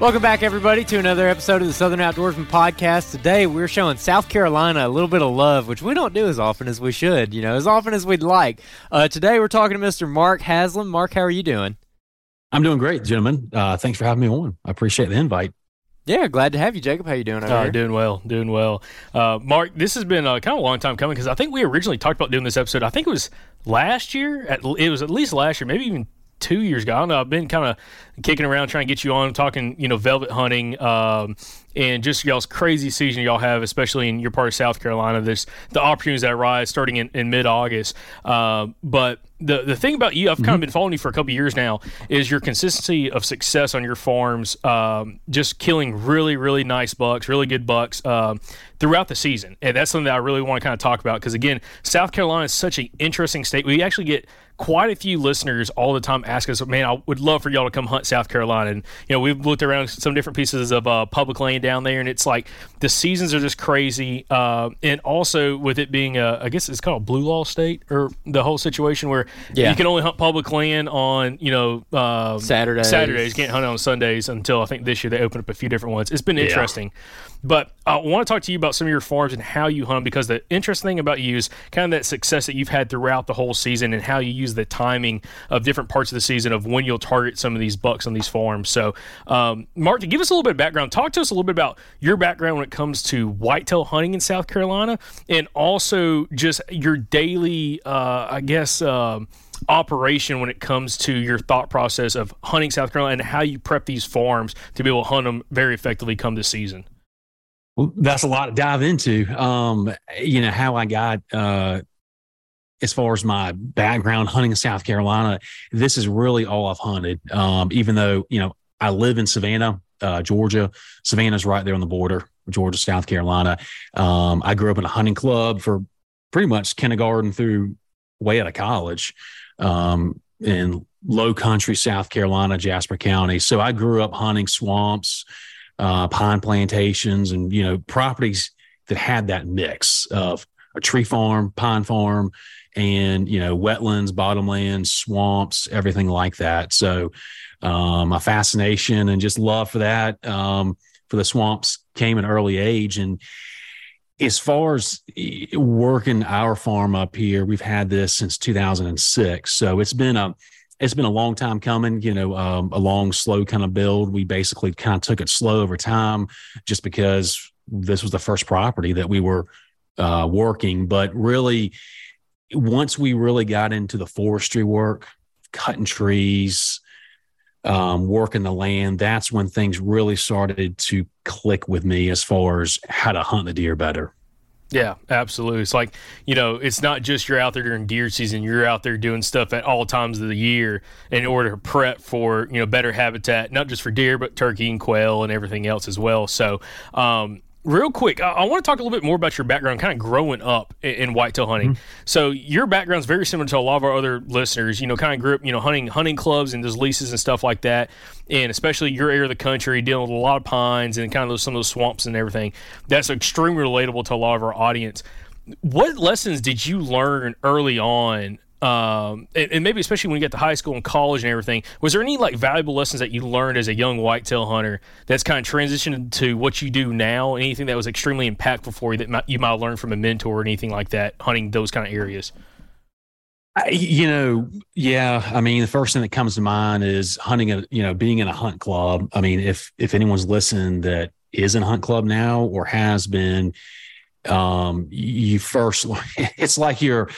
Welcome back, everybody, to another episode of the Southern Outdoorsman Podcast. Today, we're showing South Carolina a little bit of love, which we don't do as often as we should, you know, as often as we'd like. Uh, today, we're talking to Mr. Mark Haslam. Mark, how are you doing? I'm doing great, gentlemen. Uh, thanks for having me on. I appreciate the invite. Yeah, glad to have you, Jacob. How you doing? Over Uh, here? doing well, doing well. Uh, Mark, this has been uh, kind of a long time coming because I think we originally talked about doing this episode. I think it was last year. At, it was at least last year, maybe even two years ago. I don't know. I've been kind of kicking around trying to get you on, talking, you know, velvet hunting, um, and just y'all's crazy season y'all have, especially in your part of South Carolina. There's the opportunities that rise starting in, in mid August. Uh, but the the thing about you, I've kind of been following you for a couple years now, is your consistency of success on your farms, um, just killing really, really nice bucks, really good bucks um, throughout the season. And that's something that I really want to kind of talk about because, again, South Carolina is such an interesting state. We actually get quite a few listeners all the time ask us, man, I would love for y'all to come hunt South Carolina. And, you know, we've looked around some different pieces of uh, public land down there, and it's like the seasons are just crazy. Uh, and also with it being, a, I guess it's called a blue law state or the whole situation where Yeah. you can only hunt public land on, you know, um, Saturdays. Saturdays. You can't hunt on Sundays until I think this year they opened up a few different ones. It's been interesting. But I want to talk to you about some of your farms and how you hunt because the interesting thing about you is kind of that success that you've had throughout the whole season and how you use the timing of different parts of the season of when you'll target some of these bucks on these farms. So, um, Mark, to give us a little bit of background, talk to us a little bit about your background when it comes to whitetail hunting in South Carolina, and also just your daily, uh, I guess. Uh, operation when it comes to your thought process of hunting South Carolina and how you prep these farms to be able to hunt them very effectively come this season? Well, that's a lot to dive into. Um, you know, how I got uh, as far as my background hunting in South Carolina, this is really all I've hunted. Um, even though, you know, I live in Savannah, uh, Georgia. Savannah's right there on the border, Georgia, South Carolina. Um, I grew up in a hunting club for pretty much kindergarten through way out of college um, in low country, South Carolina, Jasper County. So I grew up hunting swamps, uh, pine plantations, and, you know, properties that had that mix of a tree farm, pine farm, and you know wetlands bottomlands swamps everything like that. So um, a fascination and just love for that um, for the swamps came at an early age. And as far as working our farm up here we've had this since 2006 so it's been a it's been a long time coming you know um, a long slow kind of build we basically kind of took it slow over time just because this was the first property that we were uh, working but really once we really got into the forestry work, cutting trees, um, working the land, that's when things really started to click with me as far as how to hunt the deer better. Yeah, absolutely. It's like, you know, it's not just you're out there during deer season, you're out there doing stuff at all times of the year in order to prep for, you know, better habitat, not just for deer, but turkey and quail and everything else as well. So, um, Real quick, I, I want to talk a little bit more about your background, kind of growing up in, in whitetail hunting. Mm-hmm. So your background is very similar to a lot of our other listeners. You know, kind of grew up, you know, hunting hunting clubs and those leases and stuff like that, and especially your area of the country, dealing with a lot of pines and kind of those, some of those swamps and everything. That's extremely relatable to a lot of our audience. What lessons did you learn early on um, and, and, maybe especially when you get to high school and college and everything, was there any like valuable lessons that you learned as a young whitetail hunter that's kind of transitioned to what you do now? Anything that was extremely impactful for you that you might learn from a mentor or anything like that, hunting those kind of areas? I, you know, yeah. I mean, the first thing that comes to mind is hunting a, you know, being in a hunt club. I mean, if if anyone's listened that is in a hunt club now or has been, um, you first, it's like you're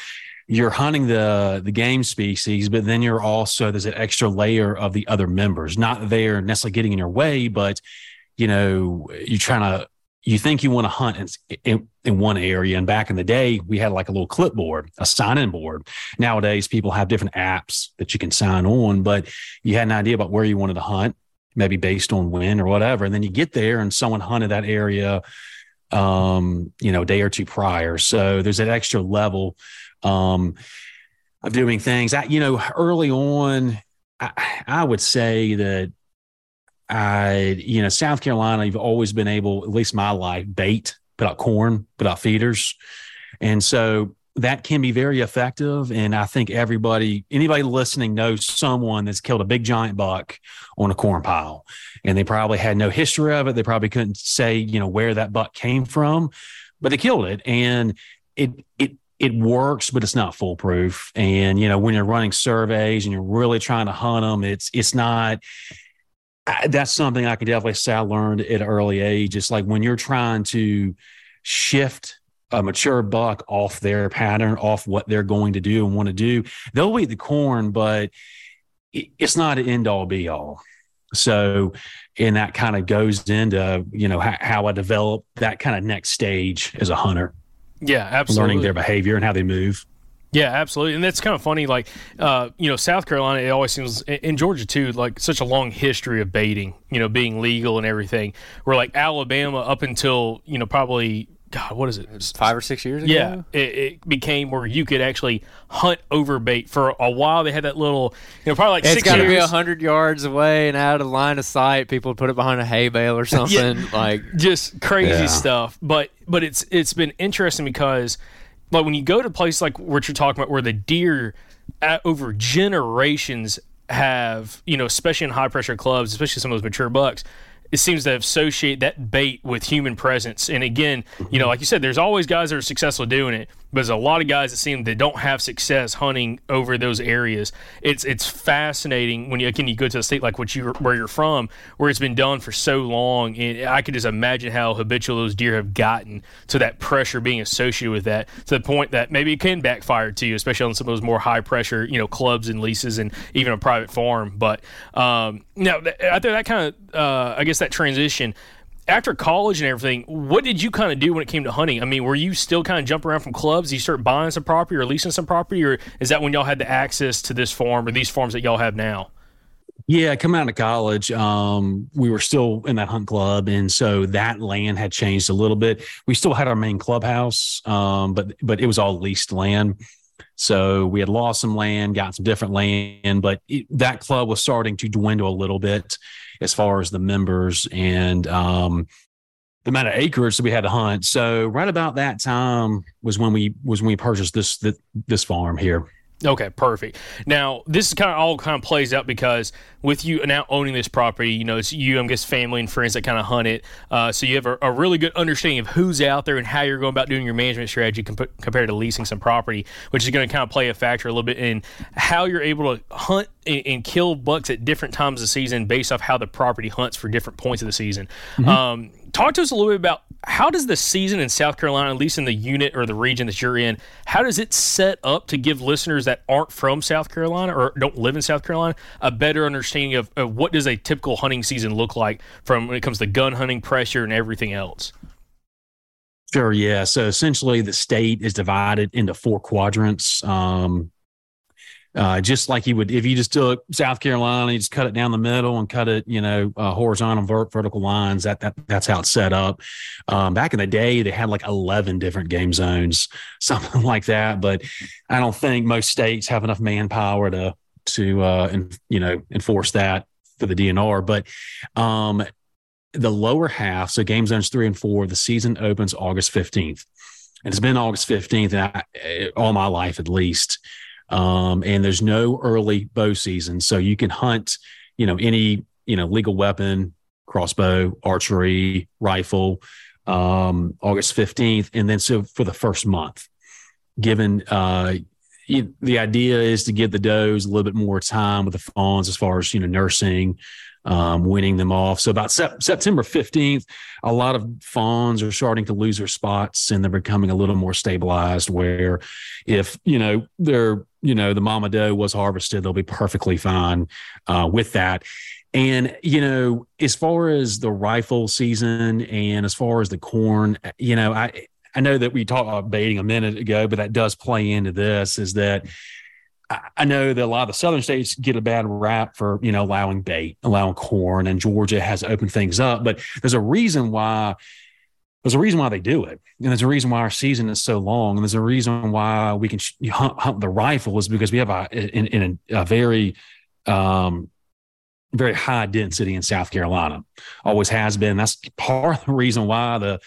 you're hunting the the game species, but then you're also there's an extra layer of the other members. Not there necessarily getting in your way, but you know you're trying to you think you want to hunt in, in, in, one area. And back in the day, we had like a little clipboard, a sign in board. Nowadays, people have different apps that you can sign on, but you had an idea about where you wanted to hunt, maybe based on when or whatever. And then you get there and someone hunted that area, um, you know, a day or two prior. So there's that extra level um, of doing things. I, you know, early on, I, I would say that I, you know, South Carolina, you've always been able, at least my life, bait, put out corn, put out feeders. And so that can be very effective. And I think everybody, anybody listening knows someone that's killed a big giant buck on a corn pile. And they probably had no history of it. They probably couldn't say, you know, where that buck came from, but they killed it. And it, it, it works, but it's not foolproof. And you know, when you're running surveys and you're really trying to hunt them, it's it's not. That's something I can definitely say I learned at an early age. It's like when you're trying to shift a mature buck off their pattern, off what they're going to do and want to do, they'll eat the corn, but it's not an end all be all. So, and that kind of goes into you know how, how I develop that kind of next stage as a hunter. Yeah, absolutely. Learning their behavior and how they move. Yeah, absolutely, and that's kind of funny. Like, uh, you know, South Carolina, it always seems in Georgia too, like such a long history of baiting. You know, being legal and everything. Where like Alabama, up until you know probably God, what is it? Five or six years ago. Yeah, it, it, became where you could actually hunt over bait for a while. They had that little, you know, probably like it's six. It's got to be hundred yards away and out of line of sight. People would put it behind a hay bale or something yeah, like just crazy yeah. stuff. But but it's it's been interesting because like when you go to places like what you're talking about, where the deer at, over generations have you know, especially in high pressure clubs, especially some of those mature bucks it seems to associate that bait with human presence. And again, you know, like you said, there's always guys that are successful doing it, there's a lot of guys that seem that don't have success hunting over those areas. It's it's fascinating when you again you go to a state like what you where you're from, where it's been done for so long, and I can just imagine how habitual those deer have gotten to that pressure being associated with that to the point that maybe it can backfire to you, especially on some of those more high pressure you know clubs and leases and even a private farm. But um, now out there that kind of uh, I guess that transition after college and everything, what did you kind of do when it came to hunting? I mean, were you still kind of jumping around from clubs? Did you start buying some property or leasing some property, or is that when y'all had the access to this farm or these farms that y'all have now? Yeah, coming out of college, um, we were still in that hunt club, and so that land had changed a little bit. We still had our main clubhouse, um, but but it was all leased land. So we had lost some land, got some different land, but it, that club was starting to dwindle a little bit as far as the members and um, the amount of acres that we had to hunt. So right about that time was when we was when we purchased this, this farm here. Okay, perfect. Now this is kind of all kind of plays out because with you now owning this property, you know it's you, I'm guess, family and friends that kind of hunt it. Uh, so you have a, a, really good understanding of who's out there and how you're going about doing your management strategy comp- compared to leasing some property, which is going to kind of play a factor a little bit in how you're able to hunt and, and, kill bucks at different times of the season based off how the property hunts for different points of the season. Mm-hmm. Um, talk to us a little bit about how does the season in South Carolina, at least in the unit or the region that you're in, how does it set up to give listeners that aren't from South Carolina or don't live in South Carolina a better understanding of, of what does a typical hunting season look like from when it comes to gun hunting, pressure, and everything else? Sure. Yeah. So essentially, the state is divided into four quadrants. Um, uh, just like you would if you just took South Carolina, you just cut it down the middle and cut it, you know, uh, horizontal, vert, vertical lines. That that that's how it's set up. Um, back in the day, they had like eleven different game zones, something like that. But I don't think most states have enough manpower to to uh, and you know enforce that for the DNR. But um, the lower half, so game zones three and four, the season opens August fifteenth, and it's been August fifteenth all my life at least. Um, and there's no early bow season, so you can hunt, you know, any you know legal weapon, crossbow, archery, rifle, um, August fifteenth, and then so for the first month, given uh, the idea is to give the does a little bit more time with the fawns as far as you know nursing um, winning them off. So about sep- September 15th, a lot of fawns are starting to lose their spots and they're becoming a little more stabilized where if, you know, they're, you know, the mama doe was harvested, they'll be perfectly fine uh, with that. And, you know, as far as the rifle season and as far as the corn, you know, I, I know that we talked about baiting a minute ago, but that does play into this is that I know that a lot of the southern states get a bad rap for you know allowing bait, allowing corn, and Georgia has opened things up. But there's a reason why there's a reason why they do it, and there's a reason why our season is so long, and there's a reason why we can hunt, hunt the rifle is because we have a in, in a, a, very um, very high density in South Carolina, always has been. That's part of the reason why the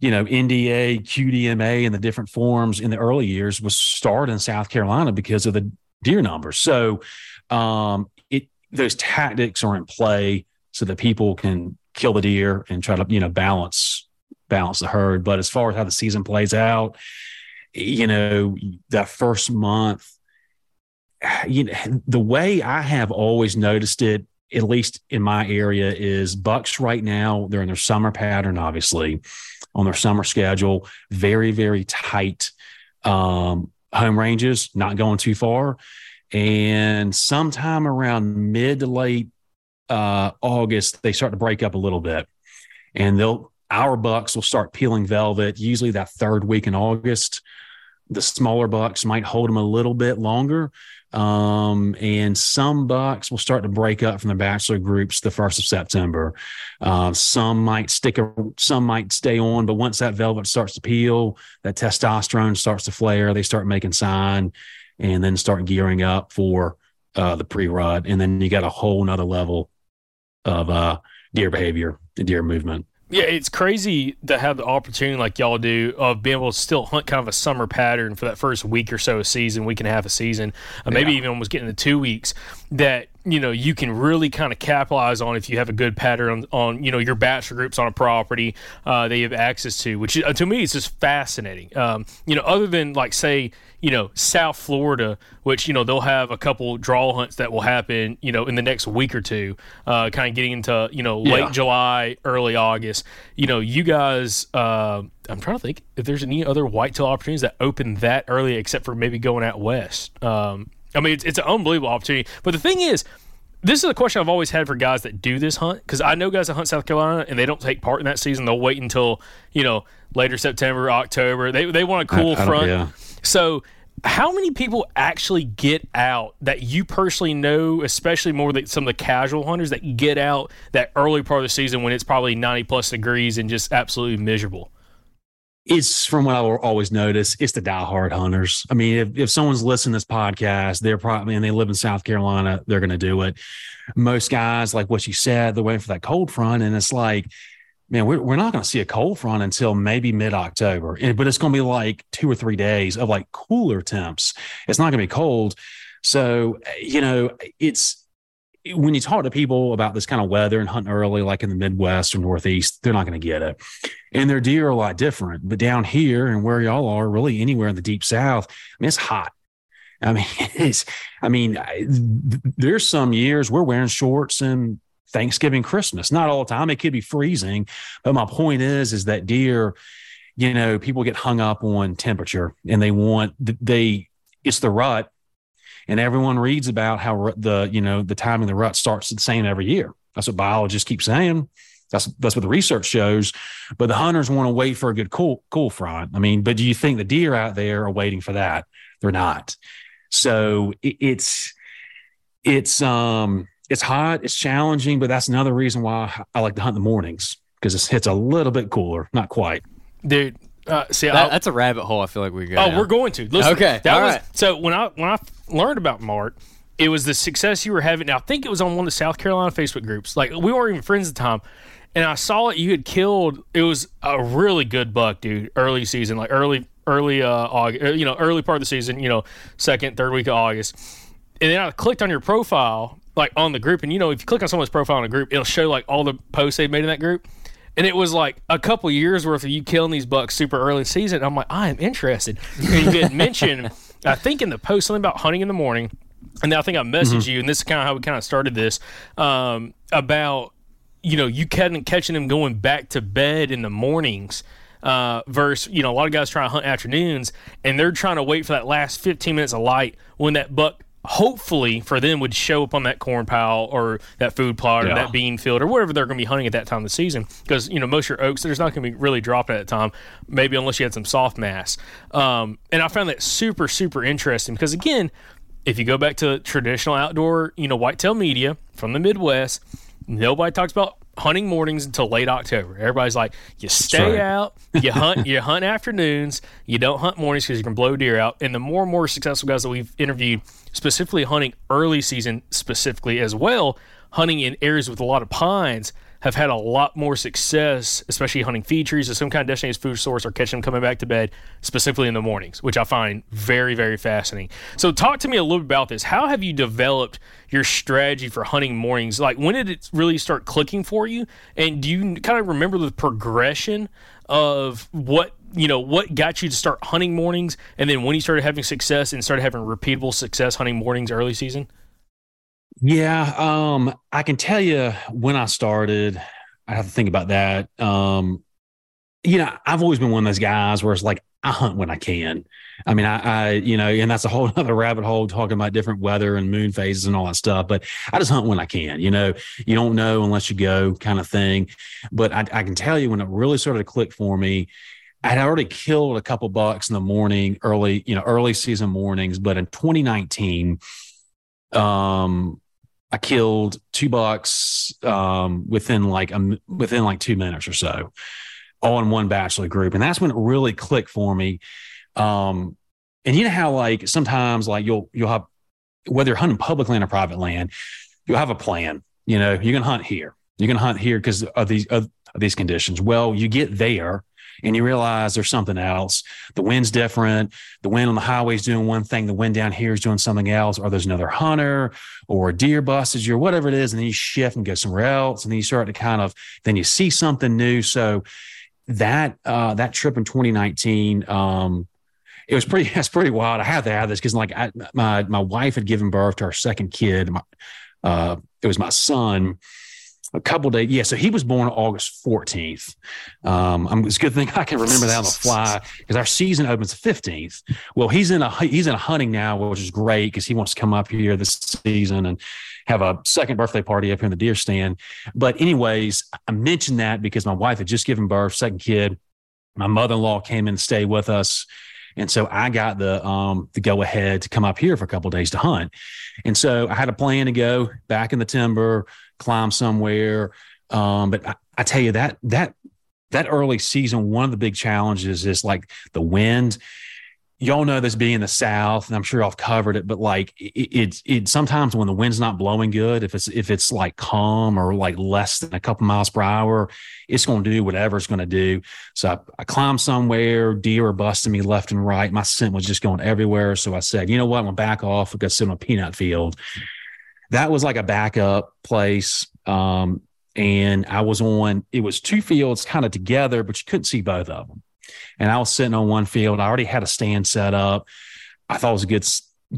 you know, NDA, QDMA, and the different forms in the early years was started in South Carolina because of the deer numbers. So um, it those tactics are in play so that people can kill the deer and try to you know balance balance the herd. But as far as how the season plays out, you know that first month, you know the way I have always noticed it. At least in my area, is bucks right now. They're in their summer pattern, obviously, on their summer schedule. Very, very tight um, home ranges, not going too far. And sometime around mid to late uh, August, they start to break up a little bit. And they'll our bucks will start peeling velvet, usually that third week in August. The smaller bucks might hold them a little bit longer. Um, and some bucks will start to break up from the bachelor groups the first of September. Uh, some might stick, a, some might stay on, but once that velvet starts to peel, that testosterone starts to flare. They start making sign, and then start gearing up for uh, the pre-rut, and then you got a whole nother level of uh, deer behavior, deer movement. Yeah, it's crazy to have the opportunity like y'all do of being able to still hunt kind of a summer pattern for that first week or so of season, week and a half of season, uh, maybe even almost getting to two weeks. That you know you can really kind of capitalize on if you have a good pattern on, on you know your bachelor groups on a property uh, that you have access to, which uh, to me is just fascinating. Um, you know, other than like say you know South Florida, which you know they'll have a couple draw hunts that will happen you know in the next week or two, uh, kind of getting into you know late Yeah. July, early August. You know, you guys. Uh, I'm trying to think if there's any other whitetail opportunities that open that early, except for maybe going out west. Um, I mean, it's, it's an unbelievable opportunity. But the thing is, this is a question I've always had for guys that do this hunt because I know guys that hunt South Carolina and they don't take part in that season. They'll wait until you know later September, October. They they want a cool I don't- front. yeah. So, how many people actually get out that you personally know, especially more than some of the casual hunters that get out that early part of the season when it's probably 90 plus degrees and just absolutely miserable? it's from what I will always notice, it's the diehard hunters. I mean, if, if someone's listening to this podcast, they're probably and they live in South Carolina, they're going to do it. Most guys, like what you said, they're waiting for that cold front, and it's like, man, we're, we're not going to see a cold front until maybe mid October, but it's going to be like two or three days of like cooler temps. It's not going to be cold, so you know, it's when you talk to people about this kind of weather and hunting early, like in the Midwest or Northeast, they're not going to get it. And their deer are a lot different. But down here and where y'all are, really anywhere in the deep South, I mean, it's hot. I mean, it's, I mean, there's some years we're wearing shorts and Thanksgiving, Christmas. Not all the time. It could be freezing. But my point is, is that deer, you know, people get hung up on temperature and they want, they, it's the rut and everyone reads about how the you know the timing of the rut starts the same every year. That's what biologists keep saying. That's that's what the research shows. But the hunters want to wait for a good cool cool front. I mean, but do you think the deer out there are waiting for that? They're not. So it, it's it's um it's hot, it's challenging, but that's another reason why I like to hunt in the mornings because it's it's a little bit cooler, not quite. Dude, uh, see, That, that's a rabbit hole. I feel like we go. Oh, down. we're going to. Listen, Okay, That all was right. so when I when I learned about Mark, it was the success you were having. Now I think it was on one of the South Carolina Facebook groups. Like we weren't even friends at the time. And I saw it. You had killed. It was a really good buck, dude. Early season, like early, early uh, August. You know, early part of the season. You know, second, third week of August. And then I clicked on your profile, like on the group. And you know, if you click on someone's profile in a group, it'll show like all the posts they've made in that group. And it was like a couple years worth of you killing these bucks super early in season. I'm like, I am interested. And you had mentioned, I think in the post something about hunting in the morning. And then I think I messaged you, and this is kind of how we kind of started this um, about you know you catching catching them going back to bed in the mornings. Uh, versus, you know, a lot of guys try to hunt afternoons, and they're trying to wait for that last 15 minutes of light when that buck hopefully for them would show up on that corn pile or that food plot or Yeah. that bean field or wherever they're going to be hunting at that time of the season because you know most of your oaks there's not going to be really dropping at that time maybe unless you had some soft mass um, and i found that super super interesting because again if you go back to traditional outdoor you know whitetail media from the midwest nobody talks about hunting mornings until late october everybody's like you stay right. out you hunt you hunt afternoons you don't hunt mornings because you can blow deer out and the more and more successful guys that we've interviewed specifically hunting early season specifically as well hunting in areas with a lot of pines have had a lot more success, especially hunting feed trees or some kind of designated food source or catching them coming back to bed, specifically in the mornings, which I find very, very fascinating. So, talk to me a little bit about this. How have you developed your strategy for hunting mornings? Like, when did it really start clicking for you? And do you kind of remember the progression of what you know what got you to start hunting mornings and then when you started having success and started having repeatable success hunting mornings early season Yeah, um, I can tell you when I started. I have to think about that. Um, you know, I've always been one of those guys where it's like I hunt when I can. I mean, I, I, you know, and that's a whole other rabbit hole talking about different weather and moon phases and all that stuff. But I just hunt when I can. You know, you don't know unless you go, kind of thing. But I, I can tell you when it really started to click for me. I had already killed a couple bucks in the morning, early, you know, early season mornings. But in 2019, um, I killed two bucks um, within like a, within like two minutes or so, in one bachelor group, and that's when it really clicked for me. Um, and you know how like sometimes like you'll you'll have whether you're hunting public land or private land, you'll have a plan. You know, you're gonna hunt here. You're gonna hunt here because of these of these conditions. Well, you get there, and you realize there's something else. The wind's different. The wind on the highway is doing one thing. The wind down here is doing something else. Or there's another hunter or a deer busted you or whatever it is. And then you shift and go somewhere else. And then you start to kind of, then you see something new. So that, uh, that trip in 2019, um, it was pretty, that's pretty wild. I had to have this because like I, my, my wife had given birth to our second kid. My, uh, it was my son a couple days. Yeah, so he was born August 14th. Um, it's a good thing I can remember that on the fly because our season opens the 15th. Well, he's in a he's in a hunting now, which is great because he wants to come up here this season and have a second birthday party up here in the deer stand. But anyways, I mentioned that because my wife had just given birth, second kid. My mother-in-law came in to stay with us. And so I got the um, the go ahead to come up here for a couple days to hunt. And so I had a plan to go back in the timber, climb somewhere. Um, but I, I tell you that that that early season, one of the big challenges is like the wind y'all know this being the South, and I'm sure I've covered it, but like it's it, it, sometimes when the wind's not blowing good, if it's if it's like calm or like less than a couple miles per hour, it's going to do whatever it's going to do. So I, I climbed somewhere, deer were busting me left and right. My scent was just going everywhere. So I said, you know what, I'm gonna back off. I'm gonna sit on a peanut field. That was like a backup place. Um, and I was on, it was two fields kind of together, but you couldn't see both of them and I was sitting on one field. I already had a stand set up. I thought it was a good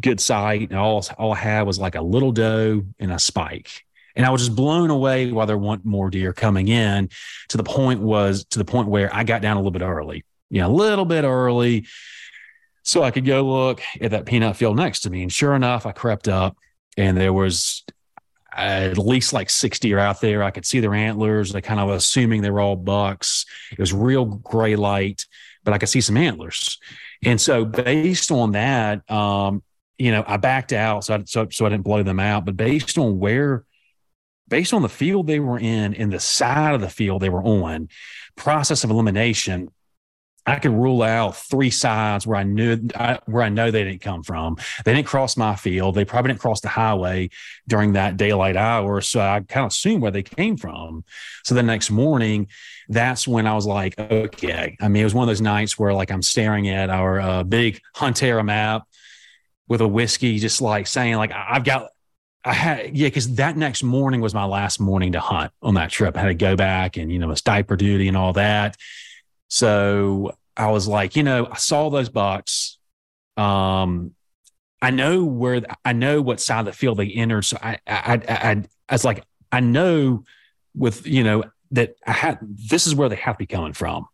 good sight. And all all I had was like a little doe and a spike. And I was just blown away while there weren't more deer coming in to the point was to the point where I got down a little bit early, you know, a little bit early. So I could go look at that peanut field next to me. And sure enough, I crept up and there was at least like 60 are out there. I could see their antlers. I kind of assuming they were all bucks. It was real gray light but I could see some antlers. And so based on that, um, you know, I backed out so I, so, so I didn't blow them out. But based on where, based on the field they were in and the side of the field they were on, process of elimination, I could rule out three sides where I knew I, where I know they didn't come from. They didn't cross my field. They probably didn't cross the highway during that daylight hour. So I kind of assumed where they came from. So the next morning, that's when I was like, okay. I mean, it was one of those nights where like I'm staring at our uh, big Huntera map with a whiskey, just like saying like I've got. I had yeah, because that next morning was my last morning to hunt on that trip. I had to go back and you know it's diaper duty and all that. So I was like, you know, I saw those bucks. Um, I know where I know what side of the field they entered. So I I I, I, I was like, I know with you know that I had this is where they have to be coming from.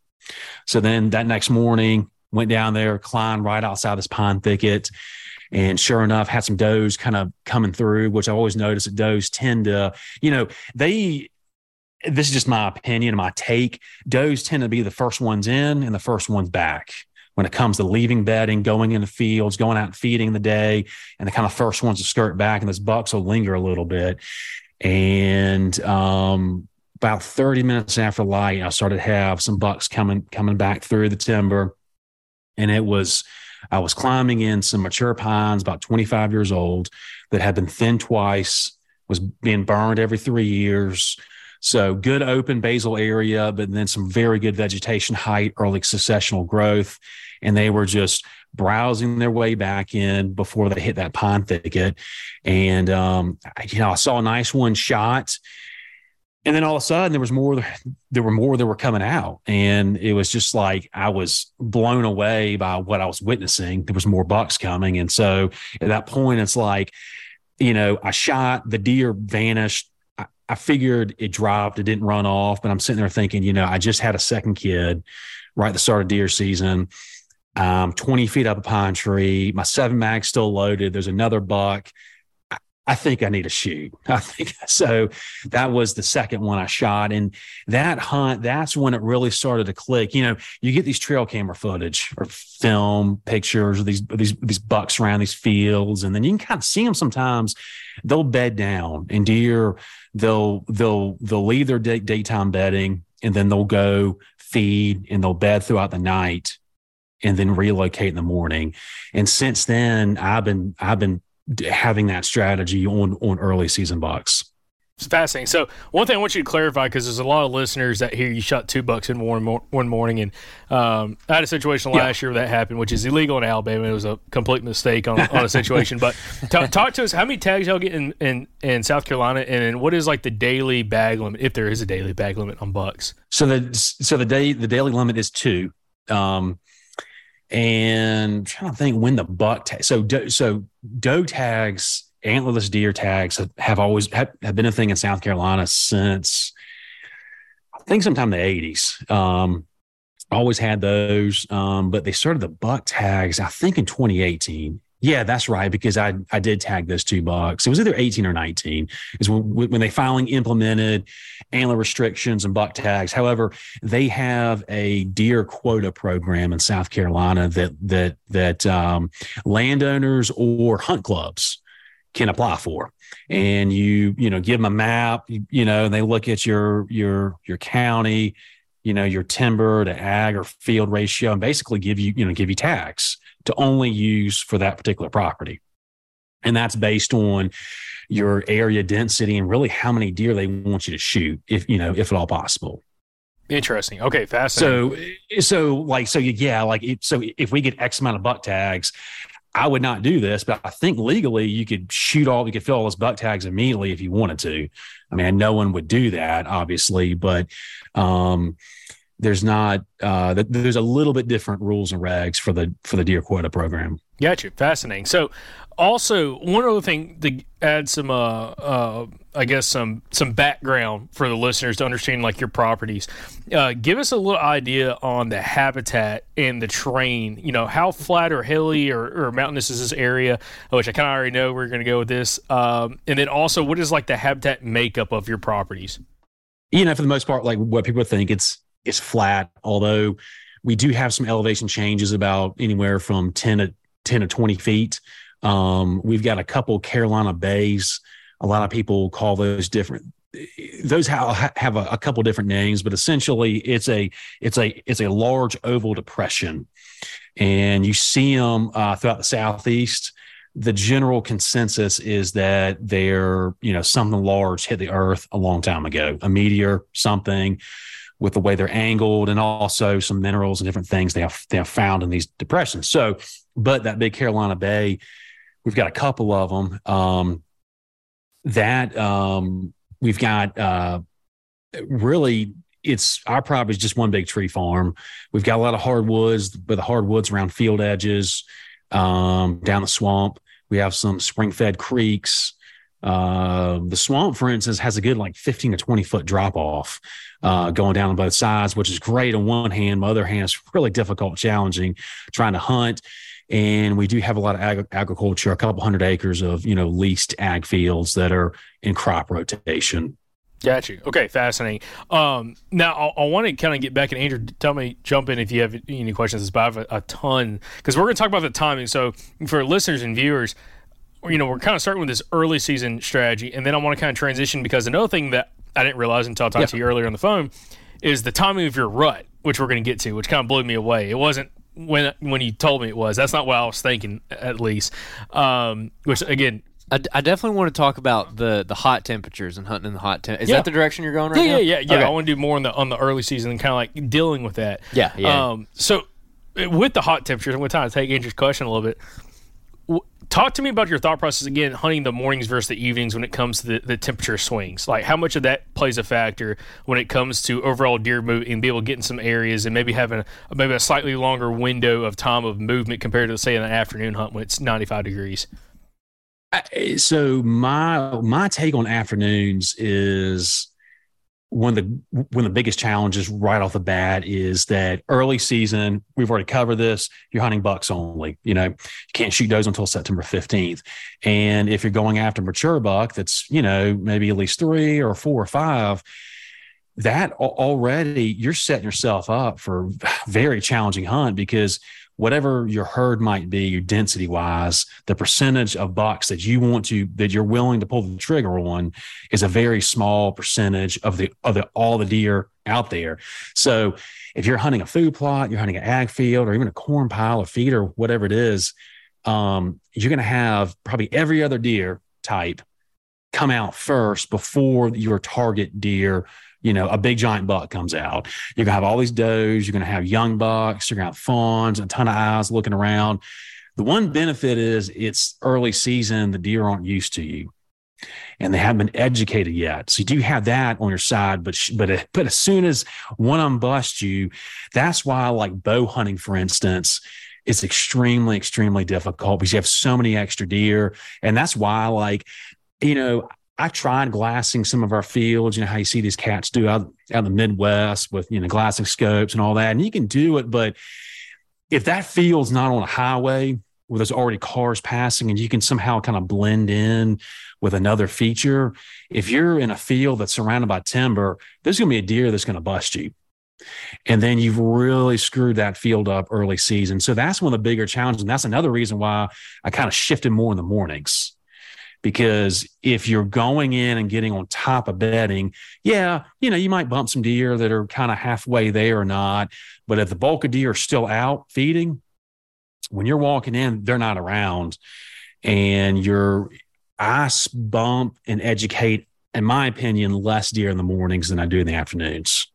So then that next morning, went down there, climbed right outside this pine thicket. And sure enough, had some does kind of coming through, which I always notice that does tend to, you know, they, this is just my opinion, my take. Does tend to be the first ones in and the first ones back when it comes to leaving bedding, going in the fields, going out and feeding the day, and the kind of first ones to skirt back. And those bucks will linger a little bit. And um, about 30 minutes after light, I started to have some bucks coming coming back through the timber. And it was I was climbing in some mature pines, about 25 years old, that had been thinned twice, was being burned every three years. So good open basal area, but then some very good vegetation height, early successional growth. And they were just browsing their way back in before they hit that pine thicket. And, um, you know, I saw a nice one shot and then all of a sudden there was more there were more that were coming out and it was just like i was blown away by what i was witnessing there was more bucks coming and so at that point it's like you know i shot the deer vanished I, I figured it dropped it didn't run off but i'm sitting there thinking you know i just had a second kid right at the start of deer season um, 20 feet up a pine tree my seven mag still loaded there's another buck I think I need a shoot. I think so. That was the second one I shot. And that hunt, that's when it really started to click. You know, you get these trail camera footage or film pictures of these, these, these bucks around these fields. And then you can kind of see them sometimes. They'll bed down and deer, they'll, they'll, they'll leave their day, daytime bedding and then they'll go feed and they'll bed throughout the night and then relocate in the morning. And since then, I've been, I've been having that strategy on on early season bucks. It's fascinating. So one thing I want you to clarify because there's a lot of listeners that hear you shot two bucks in one one morning, and um, I had a situation last yeah. year where that happened, which is illegal in Alabama. It was a complete mistake on, on a situation. But t- talk to us. How many tags y'all get in, in, in South Carolina, and what is like the daily bag limit, if there is a daily bag limit on bucks? So the so the day the daily limit is two. Um, and I'm trying to think when the buck tag. So so doe tags antlerless deer tags have, always have, have, been a thing in South Carolina since I think sometime in the 80s. Um, always had those, um, but they started the buck tags, I think in 2018. Yeah, that's right. Because I I did tag those two bucks. It was either 18 or 19 is when when they finally implemented antler restrictions and buck tags. However, they have a deer quota program in South Carolina that that that um, landowners or hunt clubs can apply for and you you know give them a map you, you know and they look at your your your county you know your timber to ag or field ratio and basically give you you know give you tax to only use for that particular property and that's based on your area density and really how many deer they want you to shoot if you know if at all possible Interesting. Okay, fascinating. So, so like, so yeah, like, so if we get X amount of buck tags, I would not do this, but I think legally you could shoot all, you could fill all those buck tags immediately if you wanted to. I mean, no one would do that, obviously, but um, there's not, uh, there's a little bit different rules and regs for the for the deer quota program. Gotcha. Fascinating. So, also one other thing to add some uh, uh i guess some some background for the listeners to understand like your properties uh, give us a little idea on the habitat and the terrain you know how flat or hilly or, or mountainous is this area which i kind of already know we're going to go with this um, and then also what is like the habitat makeup of your properties you know for the most part like what people think it's it's flat although we do have some elevation changes about anywhere from 10 to 10 or 20 feet um, we've got a couple Carolina bays. A lot of people call those different. Those have, have a, a couple different names, but essentially it's a it's a it's a large oval depression, and you see them uh, throughout the southeast. The general consensus is that they're you know something large hit the earth a long time ago, a meteor, something with the way they're angled and also some minerals and different things they have they have found in these depressions. So, but that big Carolina Bay We've got a couple of them. Um, that um, we've got uh, really it's our property is just one big tree farm. We've got a lot of hardwoods, but the hardwoods around field edges, um, down the swamp. We have some spring fed creeks. Uh, the swamp, for instance, has a good like 15 to 20 foot drop off uh, going down on both sides, which is great on one hand. On the other hand, it's really difficult, challenging trying to hunt and we do have a lot of ag- agriculture, a couple hundred acres of you know leased ag fields that are in crop rotation. Got you. Okay, fascinating. Um, now I, I want to kind of get back and Andrew, tell me, jump in if you have any questions. But I have a, a ton because we're going to talk about the timing. So for listeners and viewers, you know, we're kind of starting with this early season strategy, and then I want to kind of transition because another thing that I didn't realize until I talked yeah. to you earlier on the phone is the timing of your rut, which we're going to get to, which kind of blew me away. It wasn't when when you told me it was. That's not what I was thinking, at least. Um, which again, I, I, definitely want to talk about the the hot temperatures and hunting in the hot temp. Is yeah. that the direction you're going right yeah, now? Yeah, yeah, yeah. Okay. I want to do more on the on the early season and kind of like dealing with that. Yeah, yeah. Um, so with the hot temperatures, I'm going to take Andrew's question a little bit talk to me about your thought process again hunting the mornings versus the evenings when it comes to the, the temperature swings. Like how much of that plays a factor when it comes to overall deer movement and be able to get in some areas and maybe having a, maybe a slightly longer window of time of movement compared to say an afternoon hunt when it's 95 degrees? So my my take on afternoons is one of the one of the biggest challenges right off the bat is that early season we've already covered this you're hunting bucks only you know you can't shoot those until september 15th and if you're going after mature buck that's you know maybe at least three or four or five that already you're setting yourself up for very challenging hunt because whatever your herd might be, your density wise, the percentage of bucks that you want to that you're willing to pull the trigger on is a very small percentage of the of the all the deer out there. So if you're hunting a food plot, you're hunting an ag field, or even a corn pile, a feed, or whatever it is, um, you're going to have probably every other deer type come out first before your target deer you know, a big giant buck comes out. You're gonna have all these does, you're gonna have young bucks, you're gonna have fawns, a ton of eyes looking around. The one benefit is it's early season, the deer aren't used to you and they haven't been educated yet. So you do have that on your side, but but but as soon as one of them busts you, that's why I like bow hunting, for instance, it's extremely extremely difficult because you have so many extra deer, and that's why like you know. I tried glassing some of our fields. You know how you see these cats do out, out in the Midwest with you know glassing scopes and all that, and you can do it. But if that field's not on a highway, where there's already cars passing and you can somehow kind of blend in with another feature. If you're in a field that's surrounded by timber, there's going to be a deer that's going to bust you. And then you've really screwed that field up early season. So that's one of the bigger challenges. And that's another reason why I kind of shifted more in the mornings. Because if you're going in and getting on top of bedding, yeah, you know, you might bump some deer that are kind of halfway there or not. But if the bulk of deer are still out feeding, when you're walking in, they're not around, and you're I bump and educate, in my opinion, less deer in the mornings than I do in the afternoons.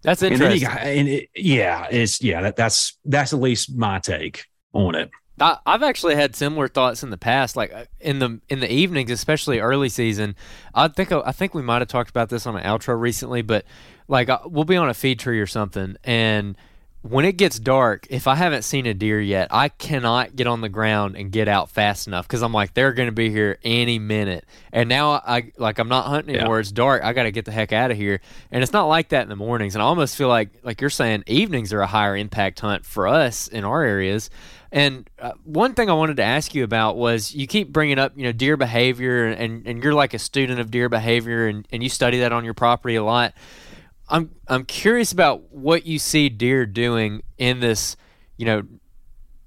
That's interesting. And, got, and it, yeah, it's yeah, that, that's that's at least my take on it. I, have actually had similar thoughts in the past, like uh, in the in the evenings, especially early season. I think I think we might have talked about this on an outro recently, but like uh, we'll be on a feed tree or something, and when it gets dark, if I haven't seen a deer yet, I cannot get on the ground and get out fast enough because I'm like they're going to be here any minute. And now I like I'm not hunting anymore. Yeah. It's dark. I got to get the heck out of here. And it's not like that in the mornings. And I almost feel like like you're saying evenings are a higher impact hunt for us in our areas. And uh, one thing I wanted to ask you about was you keep bringing up, you know, deer behavior, and, and you're like a student of deer behavior, and, and you study that on your property a lot. I'm I'm curious about what you see deer doing in this, you know,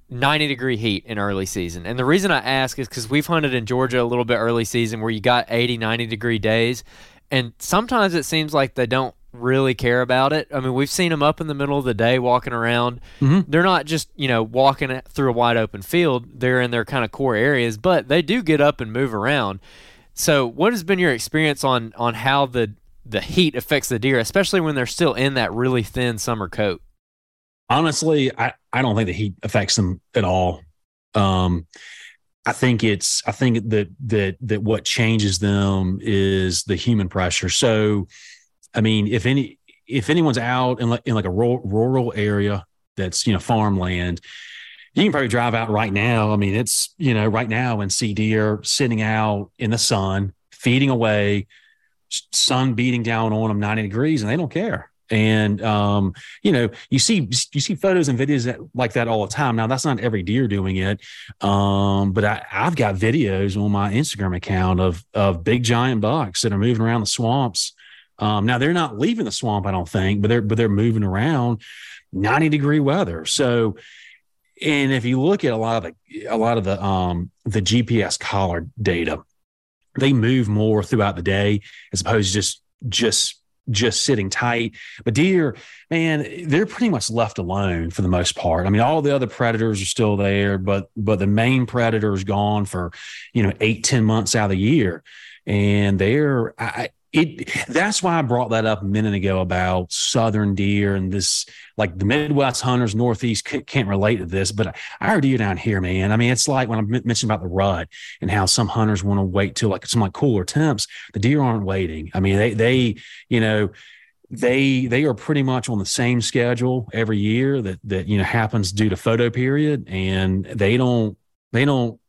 90 degree heat in early season. And the reason I ask is because we've hunted in Georgia a little bit early season where you got 80, 90 degree days. And sometimes it seems like they don't really care about it. I mean, we've seen them up in the middle of the day walking around. Mm-hmm. They're not just, you know, walking through a wide open field, they're in their kind of core areas, but they do get up and move around. So, what has been your experience on on how the the heat affects the deer, especially when they're still in that really thin summer coat? Honestly, I, I don't think the heat affects them at all. Um, I think it's I think that that that what changes them is the human pressure. So, I mean, if any if anyone's out in like in like a rural, rural area that's you know farmland, you can probably drive out right now. I mean, it's you know right now and see deer sitting out in the sun feeding away sun beating down on them 90 degrees and they don't care and um, you know you see you see photos and videos that, like that all the time now that's not every deer doing it um, but I, have got videos on my instagram account of of big giant bucks that are moving around the swamps um, now they're not leaving the swamp i don't think but they're but they're moving around 90 degree weather so and if you look at a lot of the a lot of the um the gps collar data they move more throughout the day as opposed to just just just sitting tight. But deer, man, they're pretty much left alone for the most part. I mean, all the other predators are still there, but but the main predator is gone for you know eight ten months out of the year, and they're I, it that's why I brought that up a minute ago about southern deer and this like the Midwest hunters, Northeast can't relate to this, but our deer down here, man. I mean, it's like when I mentioned about the rut and how some hunters want to wait till like some like cooler temps. The deer aren't waiting. I mean, they they you know they they are pretty much on the same schedule every year that that you know happens due to photo period, and they don't they don't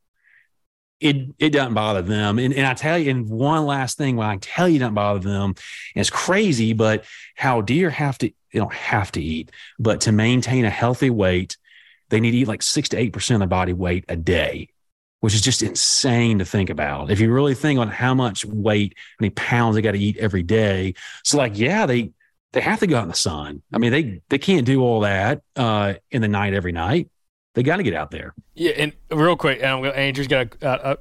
it it doesn't bother them. And, and I tell you, and one last thing, when I tell you doesn't bother them, it's crazy, but how deer have to, they don't have to eat, but to maintain a healthy weight, they need to eat like six to eight percent of their body weight a day, which is just insane to think about. If you really think on how much weight, how many pounds they got to eat every day. So like, yeah, they they have to go out in the sun. I mean, they they can't do all that uh, in the night every night. They got to get out there. Yeah, and real quick, and Andrew's got uh, uh,